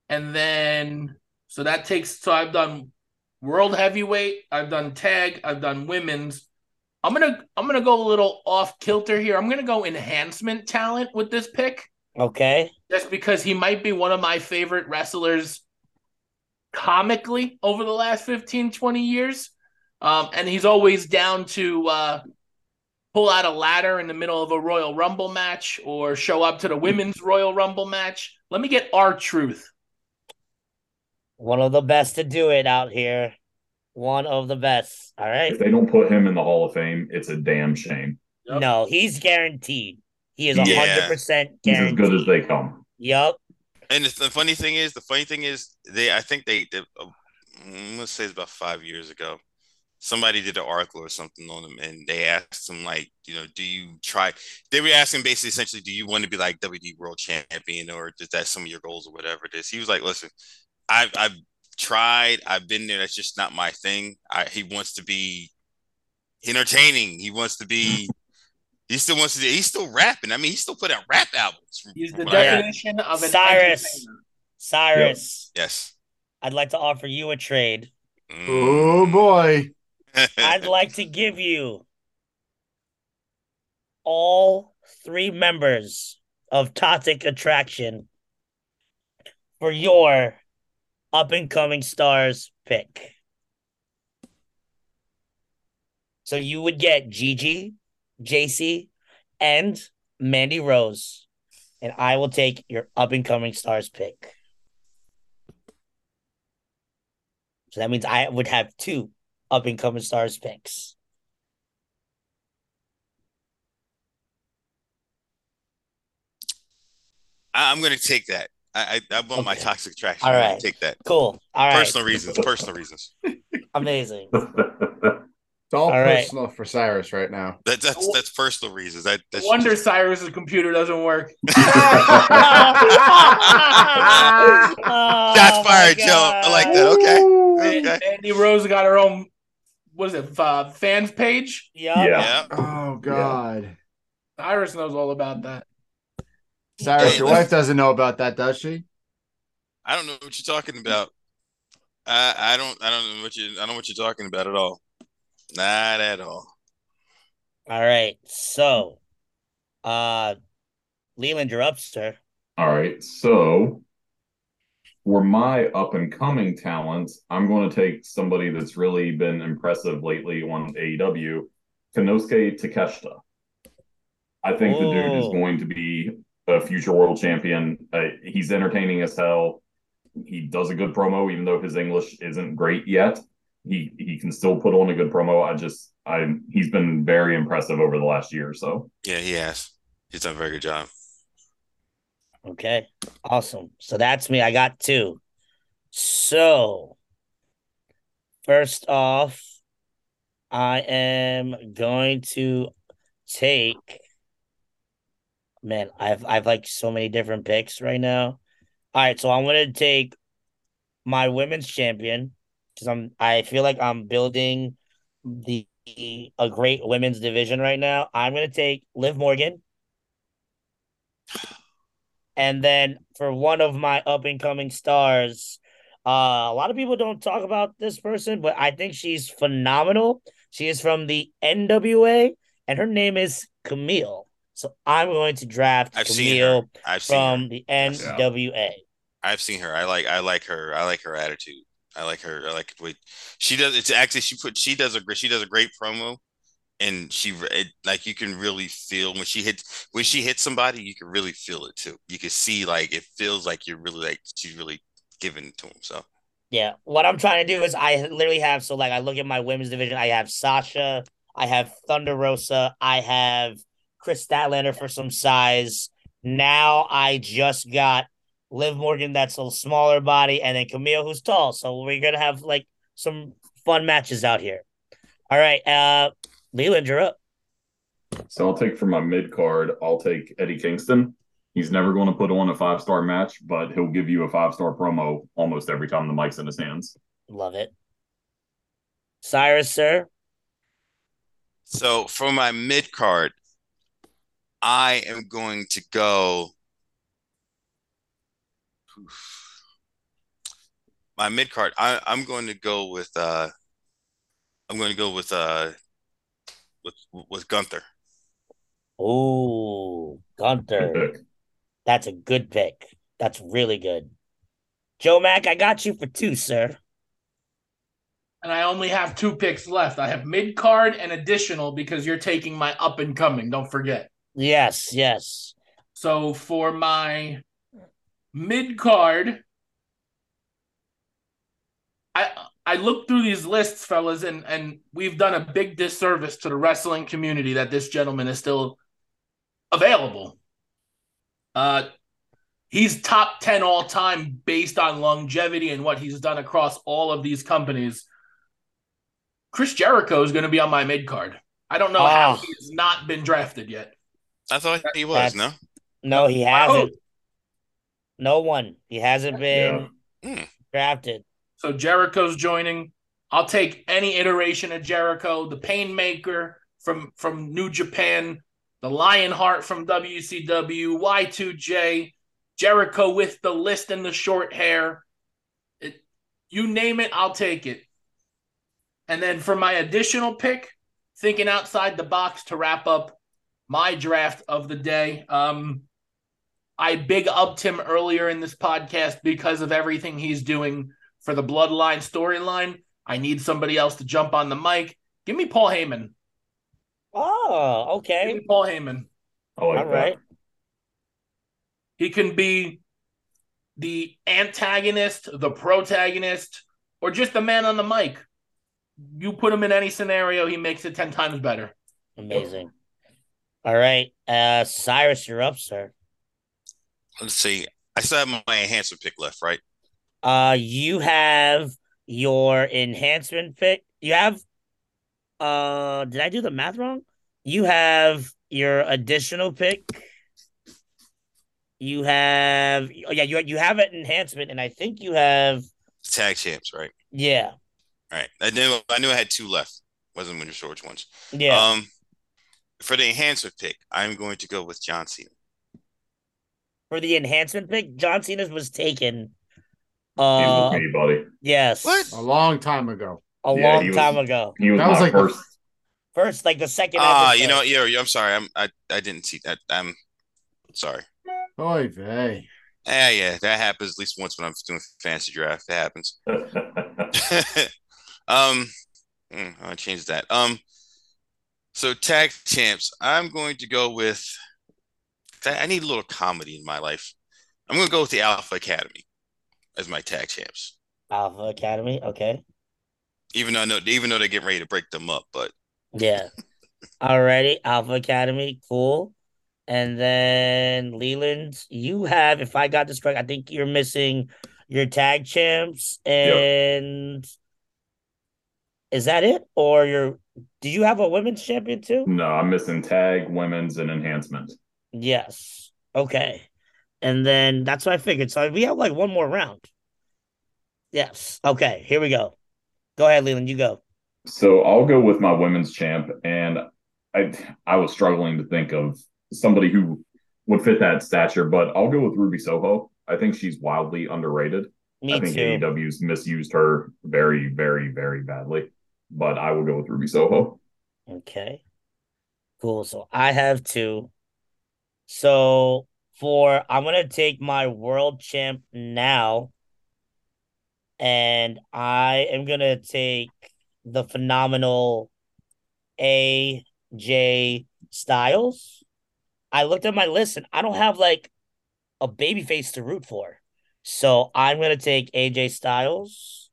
and then, so that takes, so I've done world heavyweight, I've done tag, I've done women's. I'm gonna I'm gonna go a little off kilter here. I'm gonna go enhancement talent with this pick. Okay. just because he might be one of my favorite wrestlers comically over the last 15 20 years um, and he's always down to uh, pull out a ladder in the middle of a royal rumble match or show up to the women's royal rumble match let me get R-Truth One of the best to do it out here. One of the best. All right. If they don't put him in the Hall of Fame, it's a damn shame. Yep. No, he's guaranteed. He is Yeah. hundred percent He's as good as they come. Yep. And the, the funny thing is, the funny thing is, they I think they, they uh, let's say it's about five years ago. Somebody did an article or something on him, and they asked him like, you know, do you try? They were asking basically, essentially, do you want to be like WD World Champion, or is that some of your goals or whatever it is? He was like, listen, I've I've tried, I've been there. That's just not my thing. I, he wants to be entertaining. He wants to be. He still wants to. He's still rapping. I mean, he still put out rap albums. he's the Well, yeah. definition of a Cyrus. entertainer. Cyrus, Yes. I'd like to offer you a trade. Oh Mm. boy. I'd like to give you all three members of Toxic Attraction for your up and coming stars pick. So you would get Gigi, Jacy, and Mandy Rose. And I will take your up and coming stars pick. So that means I would have two up and coming stars picks. I, am going to take that. I I, I want my toxic attraction. All I'm gonna take that. Cool. All right. Personal reasons. Personal reasons. Amazing. It's all, All right. personal for Cyrus right now. That, that's that's personal reasons. That that's wonder just- Cyrus's computer doesn't work. Oh, Shots fired, oh Joe. I like that. Okay. And Okay. Andy Rose got her own. What is it? Uh, fans page. Yeah. Yeah. Oh God. Cyrus knows all about that. Cyrus, Hey, your wife doesn't know about that, does she? I don't know what you're talking about. I I don't I don't know what you I don't know what you're talking about at all. Not at all. All right. So, uh, Leland, you're up, sir. All right. So for my up and coming talents, I'm going to take somebody that's really been impressive lately on AEW, Konosuke Takeshita. I think the dude is Oh. going to be a future world champion. Uh, he's entertaining as hell. He does a good promo, even though his English isn't great yet. He he can still put on a good promo. I just I he's been very impressive over the last year or so. Yeah, he has. He's done a very good job. Okay. Awesome. So that's me. I got two. So, first off, I am going to take. Man, I've I've like so many different picks right now. All right, so I'm gonna take my women's champion because I'm I feel like I'm building the a great women's division right now. I'm gonna take Liv Morgan. And then for one of my up and coming stars, uh, a lot of people don't talk about this person, but I think she's phenomenal. She is from the NWA, and her name is Camille. So I'm going to draft I've seen her. Camille I've seen her. from the NWA. I've seen her. I like I like her. I like her attitude. I like her. I like what she does. It's actually she put she does a great she does a great promo, and she it, like you can really feel when she hits when she hits somebody you can really feel it too. You can see like it feels like you're really like she's really giving to him. So Yeah, what I'm trying to do is I literally have so like I look at my women's division. I have Sasha, I have Thunder Rosa, I have Kris Statlander for some size. Now I just got Liv Morgan, that's a smaller body, and then Camille, who's tall. So we're gonna have like some fun matches out here. All right, uh, Leland, you're up. So I'll take for my mid card, I'll take Eddie Kingston. He's never going to put on a five star match, but he'll give you a five star promo almost every time the mic's in his hands. Love it. Cyrus, sir. so for my mid card, I am going to go. My mid card, I, I'm going to go with uh I'm going to go with uh with with Gunther. Oh, Gunther. That's a good pick. That's really good. Joe Mack, I got you for two, sir. And I only have two picks left. I have mid card and additional because you're taking my up and coming. Don't forget. Yes, yes. So for my mid card, I I looked through these lists, fellas, and and we've done a big disservice to the wrestling community that this gentleman is still available. Uh he's top 10 all time based on longevity and what he's done across all of these companies. Chris Jericho is going to be on my mid card. I don't know how he's not been drafted yet. I thought he was, no? That's- No, he hasn't. No one. He hasn't been Hmm. drafted. So Jericho's joining. I'll take any iteration of Jericho, the Painmaker from from New Japan, the Lionheart from WCW, Y2J, Jericho with the list and the short hair. It, you name it, I'll take it. And then for my additional pick, thinking outside the box to wrap up my draft of the day. Um, I big upped him earlier in this podcast because of everything he's doing for the Bloodline storyline. I need somebody else to jump on the mic. Give me Paul Heyman. Oh, Give okay. me Paul Heyman. Oh, like All that. right. He can be the antagonist, the protagonist, or just the man on the mic. You put him in any scenario, he makes it 10 times better. Amazing. All right. Uh Cyrus, you're up, sir. Let's see. I still have my enhancement pick left, right? Uh you have your enhancement pick. You have uh did I do the math wrong? You have your additional pick. You have oh yeah, you you have an enhancement, and I think you have Tag champs, right? yeah. All right. I knew I knew I had two left. Wasn't winter which ones. Yeah. Um, for the enhancer pick, I'm going to go with John Cena. For the enhancement pick, John Cena's was taken uh with me, buddy. yes. What? A long time ago. A Yeah, long he was- time ago. He was That was my like the- first. First, like the second Ah, episode. you know, yeah, I'm sorry. I'm I, I didn't see that. I'm sorry. Oy vey. Yeah, yeah, that happens at least once when I'm doing fantasy draft. That happens. um, mm, I'll change that. Um, so tag champs, I'm going to go with. I I need a little comedy in my life. I'm going to go with the Alpha Academy as my tag champs. Alpha Academy. Okay. Even though I know, even though they're getting ready to break them up, but Yeah. Alrighty, Alpha Academy, cool. And then Leland, you have, if I got this correct, I think you're missing your tag champs and is that it? Or your do you have a women's champion too? no, I'm missing tag, women's, and enhancement. Yes. Okay. And then that's what I figured. So we have like one more round. Yes. Okay, here we go. Go ahead, Leland, you go. So I'll go with my women's champ, and I I was struggling to think of somebody who would fit that stature, but I'll go with Ruby Soho. I think she's wildly underrated. Me I think too. AEW's misused her very, very, very badly. But I will go with Ruby Soho. Okay. Cool. So I have two. So for I'm gonna take my world champ now, and I am gonna take the phenomenal AJ Styles. I looked at my list and I don't have like a baby face to root for. So I'm gonna take AJ Styles.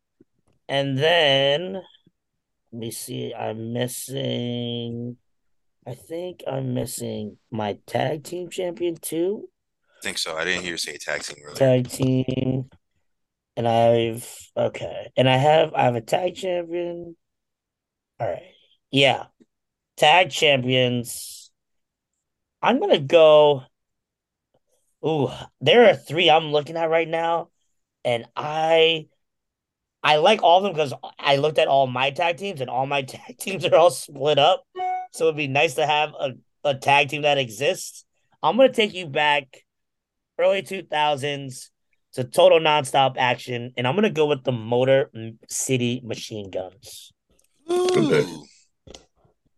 And then let me see, I'm missing I think I'm missing my tag team champion too. Think so. I didn't hear you say tag team earlier. Tag team. And I've okay. And I have I have a tag champion. All right. Yeah. Tag champions. I'm gonna go. Ooh, there are three I'm looking at right now, and I I like all of them because I looked at all my tag teams, and all my tag teams are all split up. So it'd be nice to have a, a tag team that exists. I'm gonna take you back early 2000s to total nonstop action, and I'm gonna go with the Motor City Machine Guns. Ooh.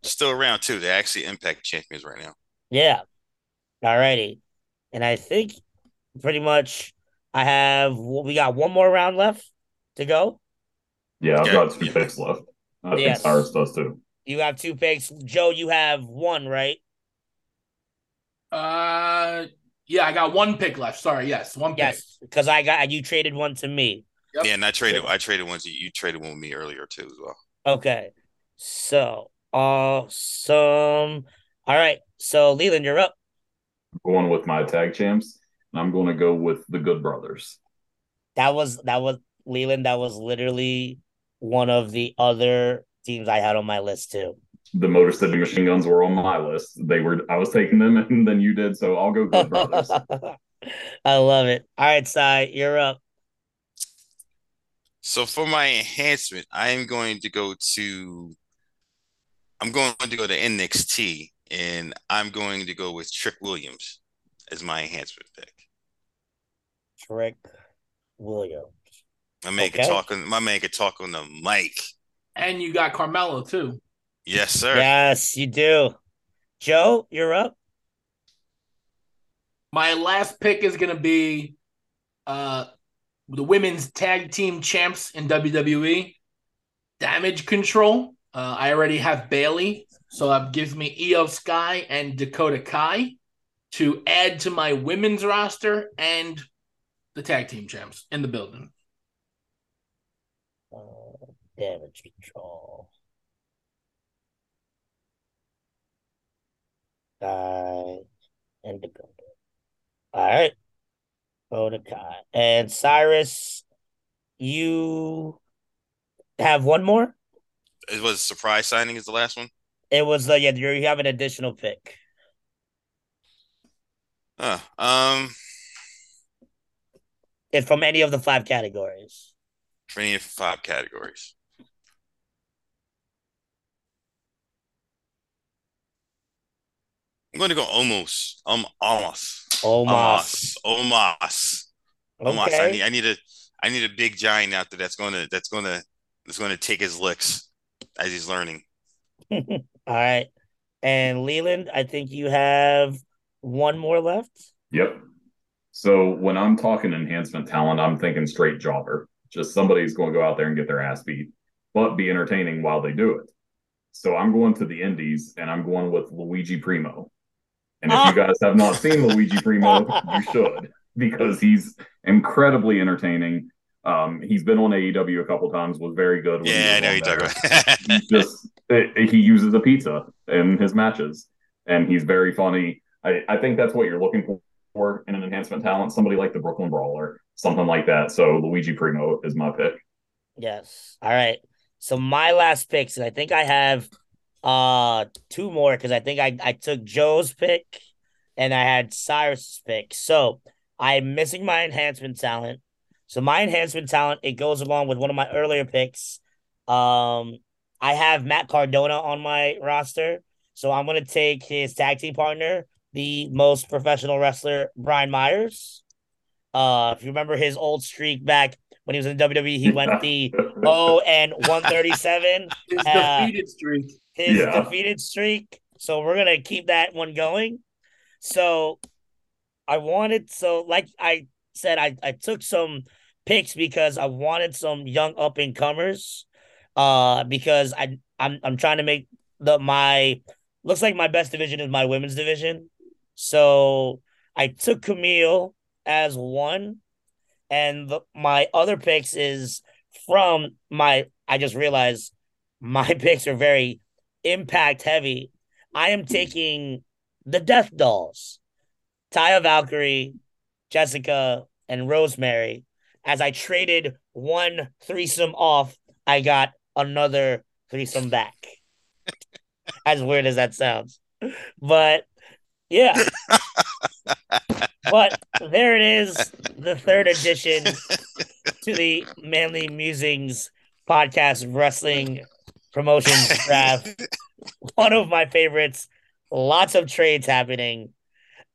Still around too. They're actually Impact champions right now. Yeah. Alrighty. And I think pretty much I have we got one more round left to go. Yeah, I've Okay. got two Yeah. picks left. I Yes. think Cyrus does too. You have two picks. Joe, you have one, right? Uh, yeah, I got one pick left. Sorry, yes, one pick. Yes, because I got you traded one to me. Yep. Yeah, and I traded. I traded ones. You, you traded one with me earlier too as well. Okay. So awesome. All right. So Leland, you're up. Going with my tag champs, and I'm going to go with the Good Brothers. That was that was Leland. That was literally one of the other teams I had on my list too. The Motor City Machine Guns were on my list. They were. I was taking them, and then you did. So I'll go Good Brothers. I love it. All right, Sai, you're up. So for my enhancement, I am going to go to. I'm going to go to NXT, and I'm going to go with Trick Williams as my enhancement pick. Trick Williams. My man can Okay. talk on. My man can talk on the mic. And you got Carmelo too. Yes, sir. Yes, you do. Joe, you're up. My last pick is gonna be uh the women's tag team champs in WWE. Damage control. Uh, I already have Bayley, so that gives me Iyo Sky and Dakota Kai to add to my women's roster and the tag team champs in the building. All Damage control. Guy and the All right. Odekai. And Cyrus, you have one more? It was surprise signing is the last one. It was the yeah, you have an additional pick. Uh, um It's from any of the five categories. for any of five categories. I'm going to go almost. Um, almost. Almost. Almost. Almost. I need. Okay. I need a. I need a big giant out there that's going to. That's going to. That's going to take his licks as he's learning. All right. And Leland, I think you have one more left. Yep. So when I'm talking enhancement talent, I'm thinking straight jobber. Just somebody's going to go out there and get their ass beat, but be entertaining while they do it. So I'm going to the Indies and I'm going with Luigi Primo. And if you guys have not seen Luigi Primo, you should because he's incredibly entertaining. Um, he's been on AEW a couple times, was very good. when he Yeah, I know you're talking there about. he's just it, he uses a pizza in his matches and he's very funny I, I think that's what you're looking for in an enhancement talent somebody like the brooklyn brawler something like that so luigi primo is my pick Yes. All right. So my last picks, and I think I have uh two more because I think I, I took Joe's pick and I had Cyrus's pick. So I'm missing my enhancement talent. So my enhancement talent, it goes along with one of my earlier picks. Um, I have Matt Cardona on my roster. So I'm gonna take his tag team partner, the most professional wrestler, Brian Myers. Uh, if you remember his old streak back when he was in WWE, he went the oh and 137 His Uh, defeated streak. His Yeah. defeated streak. So we're gonna keep that one going. So I wanted so like I said, I, I took some picks because I wanted some young up and comers. Uh because I I'm I'm trying to make the my looks like my best division is my women's division. So I took Camille as one, and the, my other picks is from my. I just realized my picks are very impact heavy. I am hmm. taking the Death Dollz, Taya Valkyrie, Jessicka, and Rosemary. As I traded one threesome off, I got another threesome back. as weird as that sounds, but yeah. but there it is, the third edition to the Manly Musings podcast wrestling promotions draft. One of my favorites. Lots of trades happening.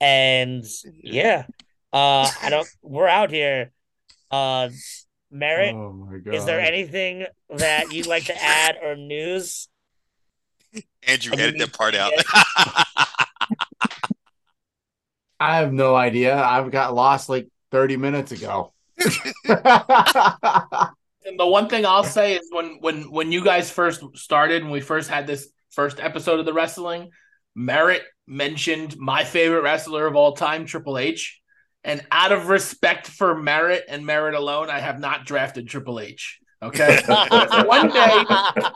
And yeah, uh I don't we're out here. Uh Merritt, Oh is there anything that you'd like to add or news? Andrew, I edit that part out. I have no idea. I've got lost like 30 minutes ago. And the one thing I'll say is when when when you guys first started and we first had this first episode of the wrestling, Merritt mentioned my favorite wrestler of all time, Triple H. And out of respect for Merritt and Merritt alone, I have not drafted Triple H. Okay. one day,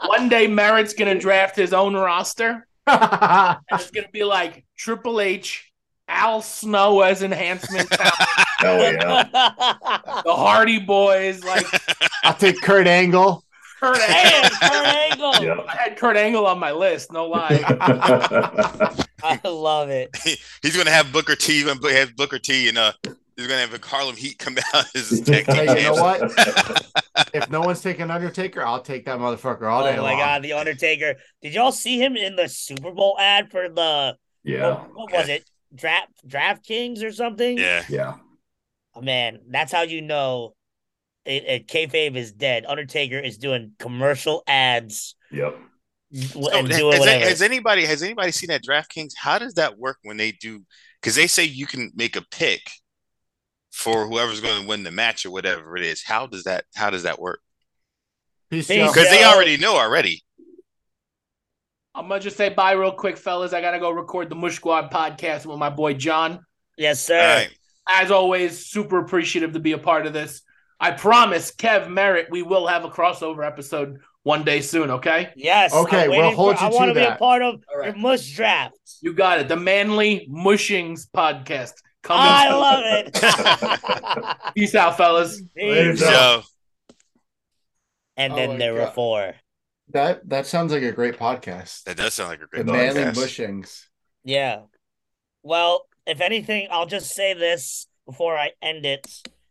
one day Merritt's gonna draft his own roster. And it's gonna be like Triple H, Al Snow as enhancement talent, hell yeah the Hardy Boys, like I'll take Kurt Angle. Kurt Damn, Angle. Kurt Angle. yeah I had Kurt Angle on my list, no lie. I love it. he's gonna have Booker T. He's gonna have Booker T. and uh, he's gonna have Harlem Heat come out as his tag team Hey, you know what? If no one's taking Undertaker, I'll take that motherfucker all Oh day Oh my long. god, the Undertaker. Did y'all see him in the Super Bowl ad for the yeah what, what was it? Draft Draft Kings or something? Yeah, yeah Oh, man, that's how you know it, it kayfabe is dead. Undertaker is doing commercial ads yep So, and has, doing has- whatever. has anybody has anybody seen that DraftKings? How does that work when they do? Because they say you can make a pick for whoever's going to win the match or whatever it is. How does that How does that work? Peace, Peace, Joe. Because they already know already. I'm gonna just say bye real quick, fellas. I gotta go record the Mush Squad podcast with my boy John. yes, sir. All right. As always, super appreciative to be a part of this. I promise, Kev Merritt, we will have a crossover episode one day soon. Okay. Yes. Okay, I'm we'll waiting hold for- you I want to be a part of All right. your mush draft. You got it. The Manly Mushings podcast. Coming. I soon. love it. Peace out, fellas. Peace. Joe. Joe. and Oh then my there were four. That that sounds like a great podcast. That does sound like a great podcast. The great Manly podcast. Bushings. Yeah. Well, if anything, I'll just say this before I end it.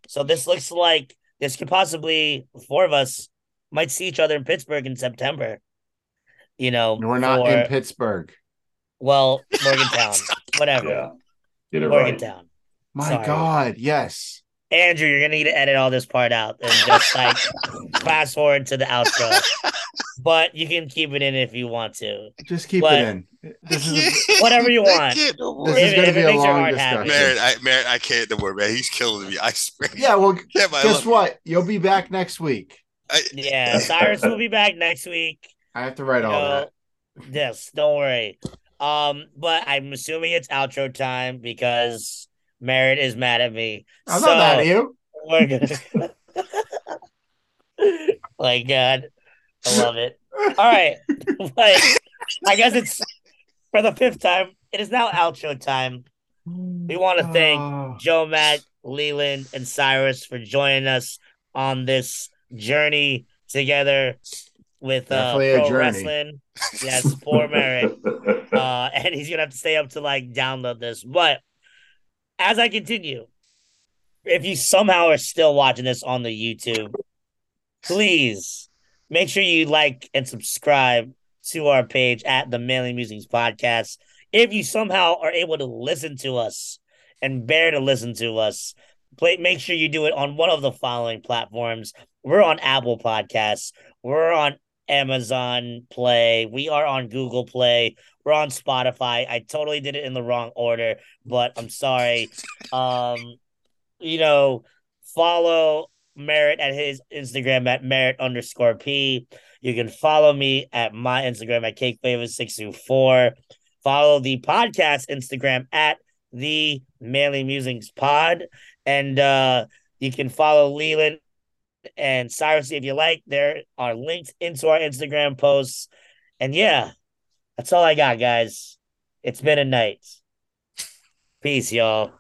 So this looks like this could possibly four of us might see each other in Pittsburgh in September. You know, We're not for- in Pittsburgh. well, Morgantown, whatever, Yeah. Get it right. Morgantown. My Sorry. God, yes. Andrew, you're gonna need to edit all this part out and just like fast forward to the outro. But you can keep it in if you want to. Just keep But- it in. This is a, Whatever you want. can't no more. this is going to be a long discussion. Merritt, I, Merritt, I can't no more, man. He's killing me. I swear. Yeah, well, Yeah, guess love- what? You'll be back next week. I, Yeah, Cyrus will be back next week. I have to write all No. that. Yes, don't worry. Um, but I'm assuming it's outro time because Merritt is mad at me. I'm so not mad at you. we're gonna. My God, I love it. All right, but I guess it's for the fifth time. It is now outro time. We want to thank Oh, Joe, Matt, Leland, and Cyrus for joining us on this journey together with uh, Definitely a pro wrestling. Yes, poor Merritt. Uh, and he's gonna have to stay up to like download this. But as I continue, if you somehow are still watching this on the YouTube, please make sure you like and subscribe to our page at the Manly Musings Podcast. If you somehow are able to listen to us and bear to listen to us, play, make sure you do it on one of the following platforms. We're on Apple Podcasts. We're on Amazon Play. We are on Google Play. We're on Spotify. I totally did it in the wrong order, but I'm sorry. Um, you know, follow Merritt at his Instagram at Merritt underscore P. You can follow me at my Instagram at CakeFlavor624. Follow the podcast Instagram at the Manly Musings Pod. And uh you can follow Leland and Cyrus if you like. There are links into our Instagram posts. And yeah, that's all I got, guys. It's been a night. Peace, y'all.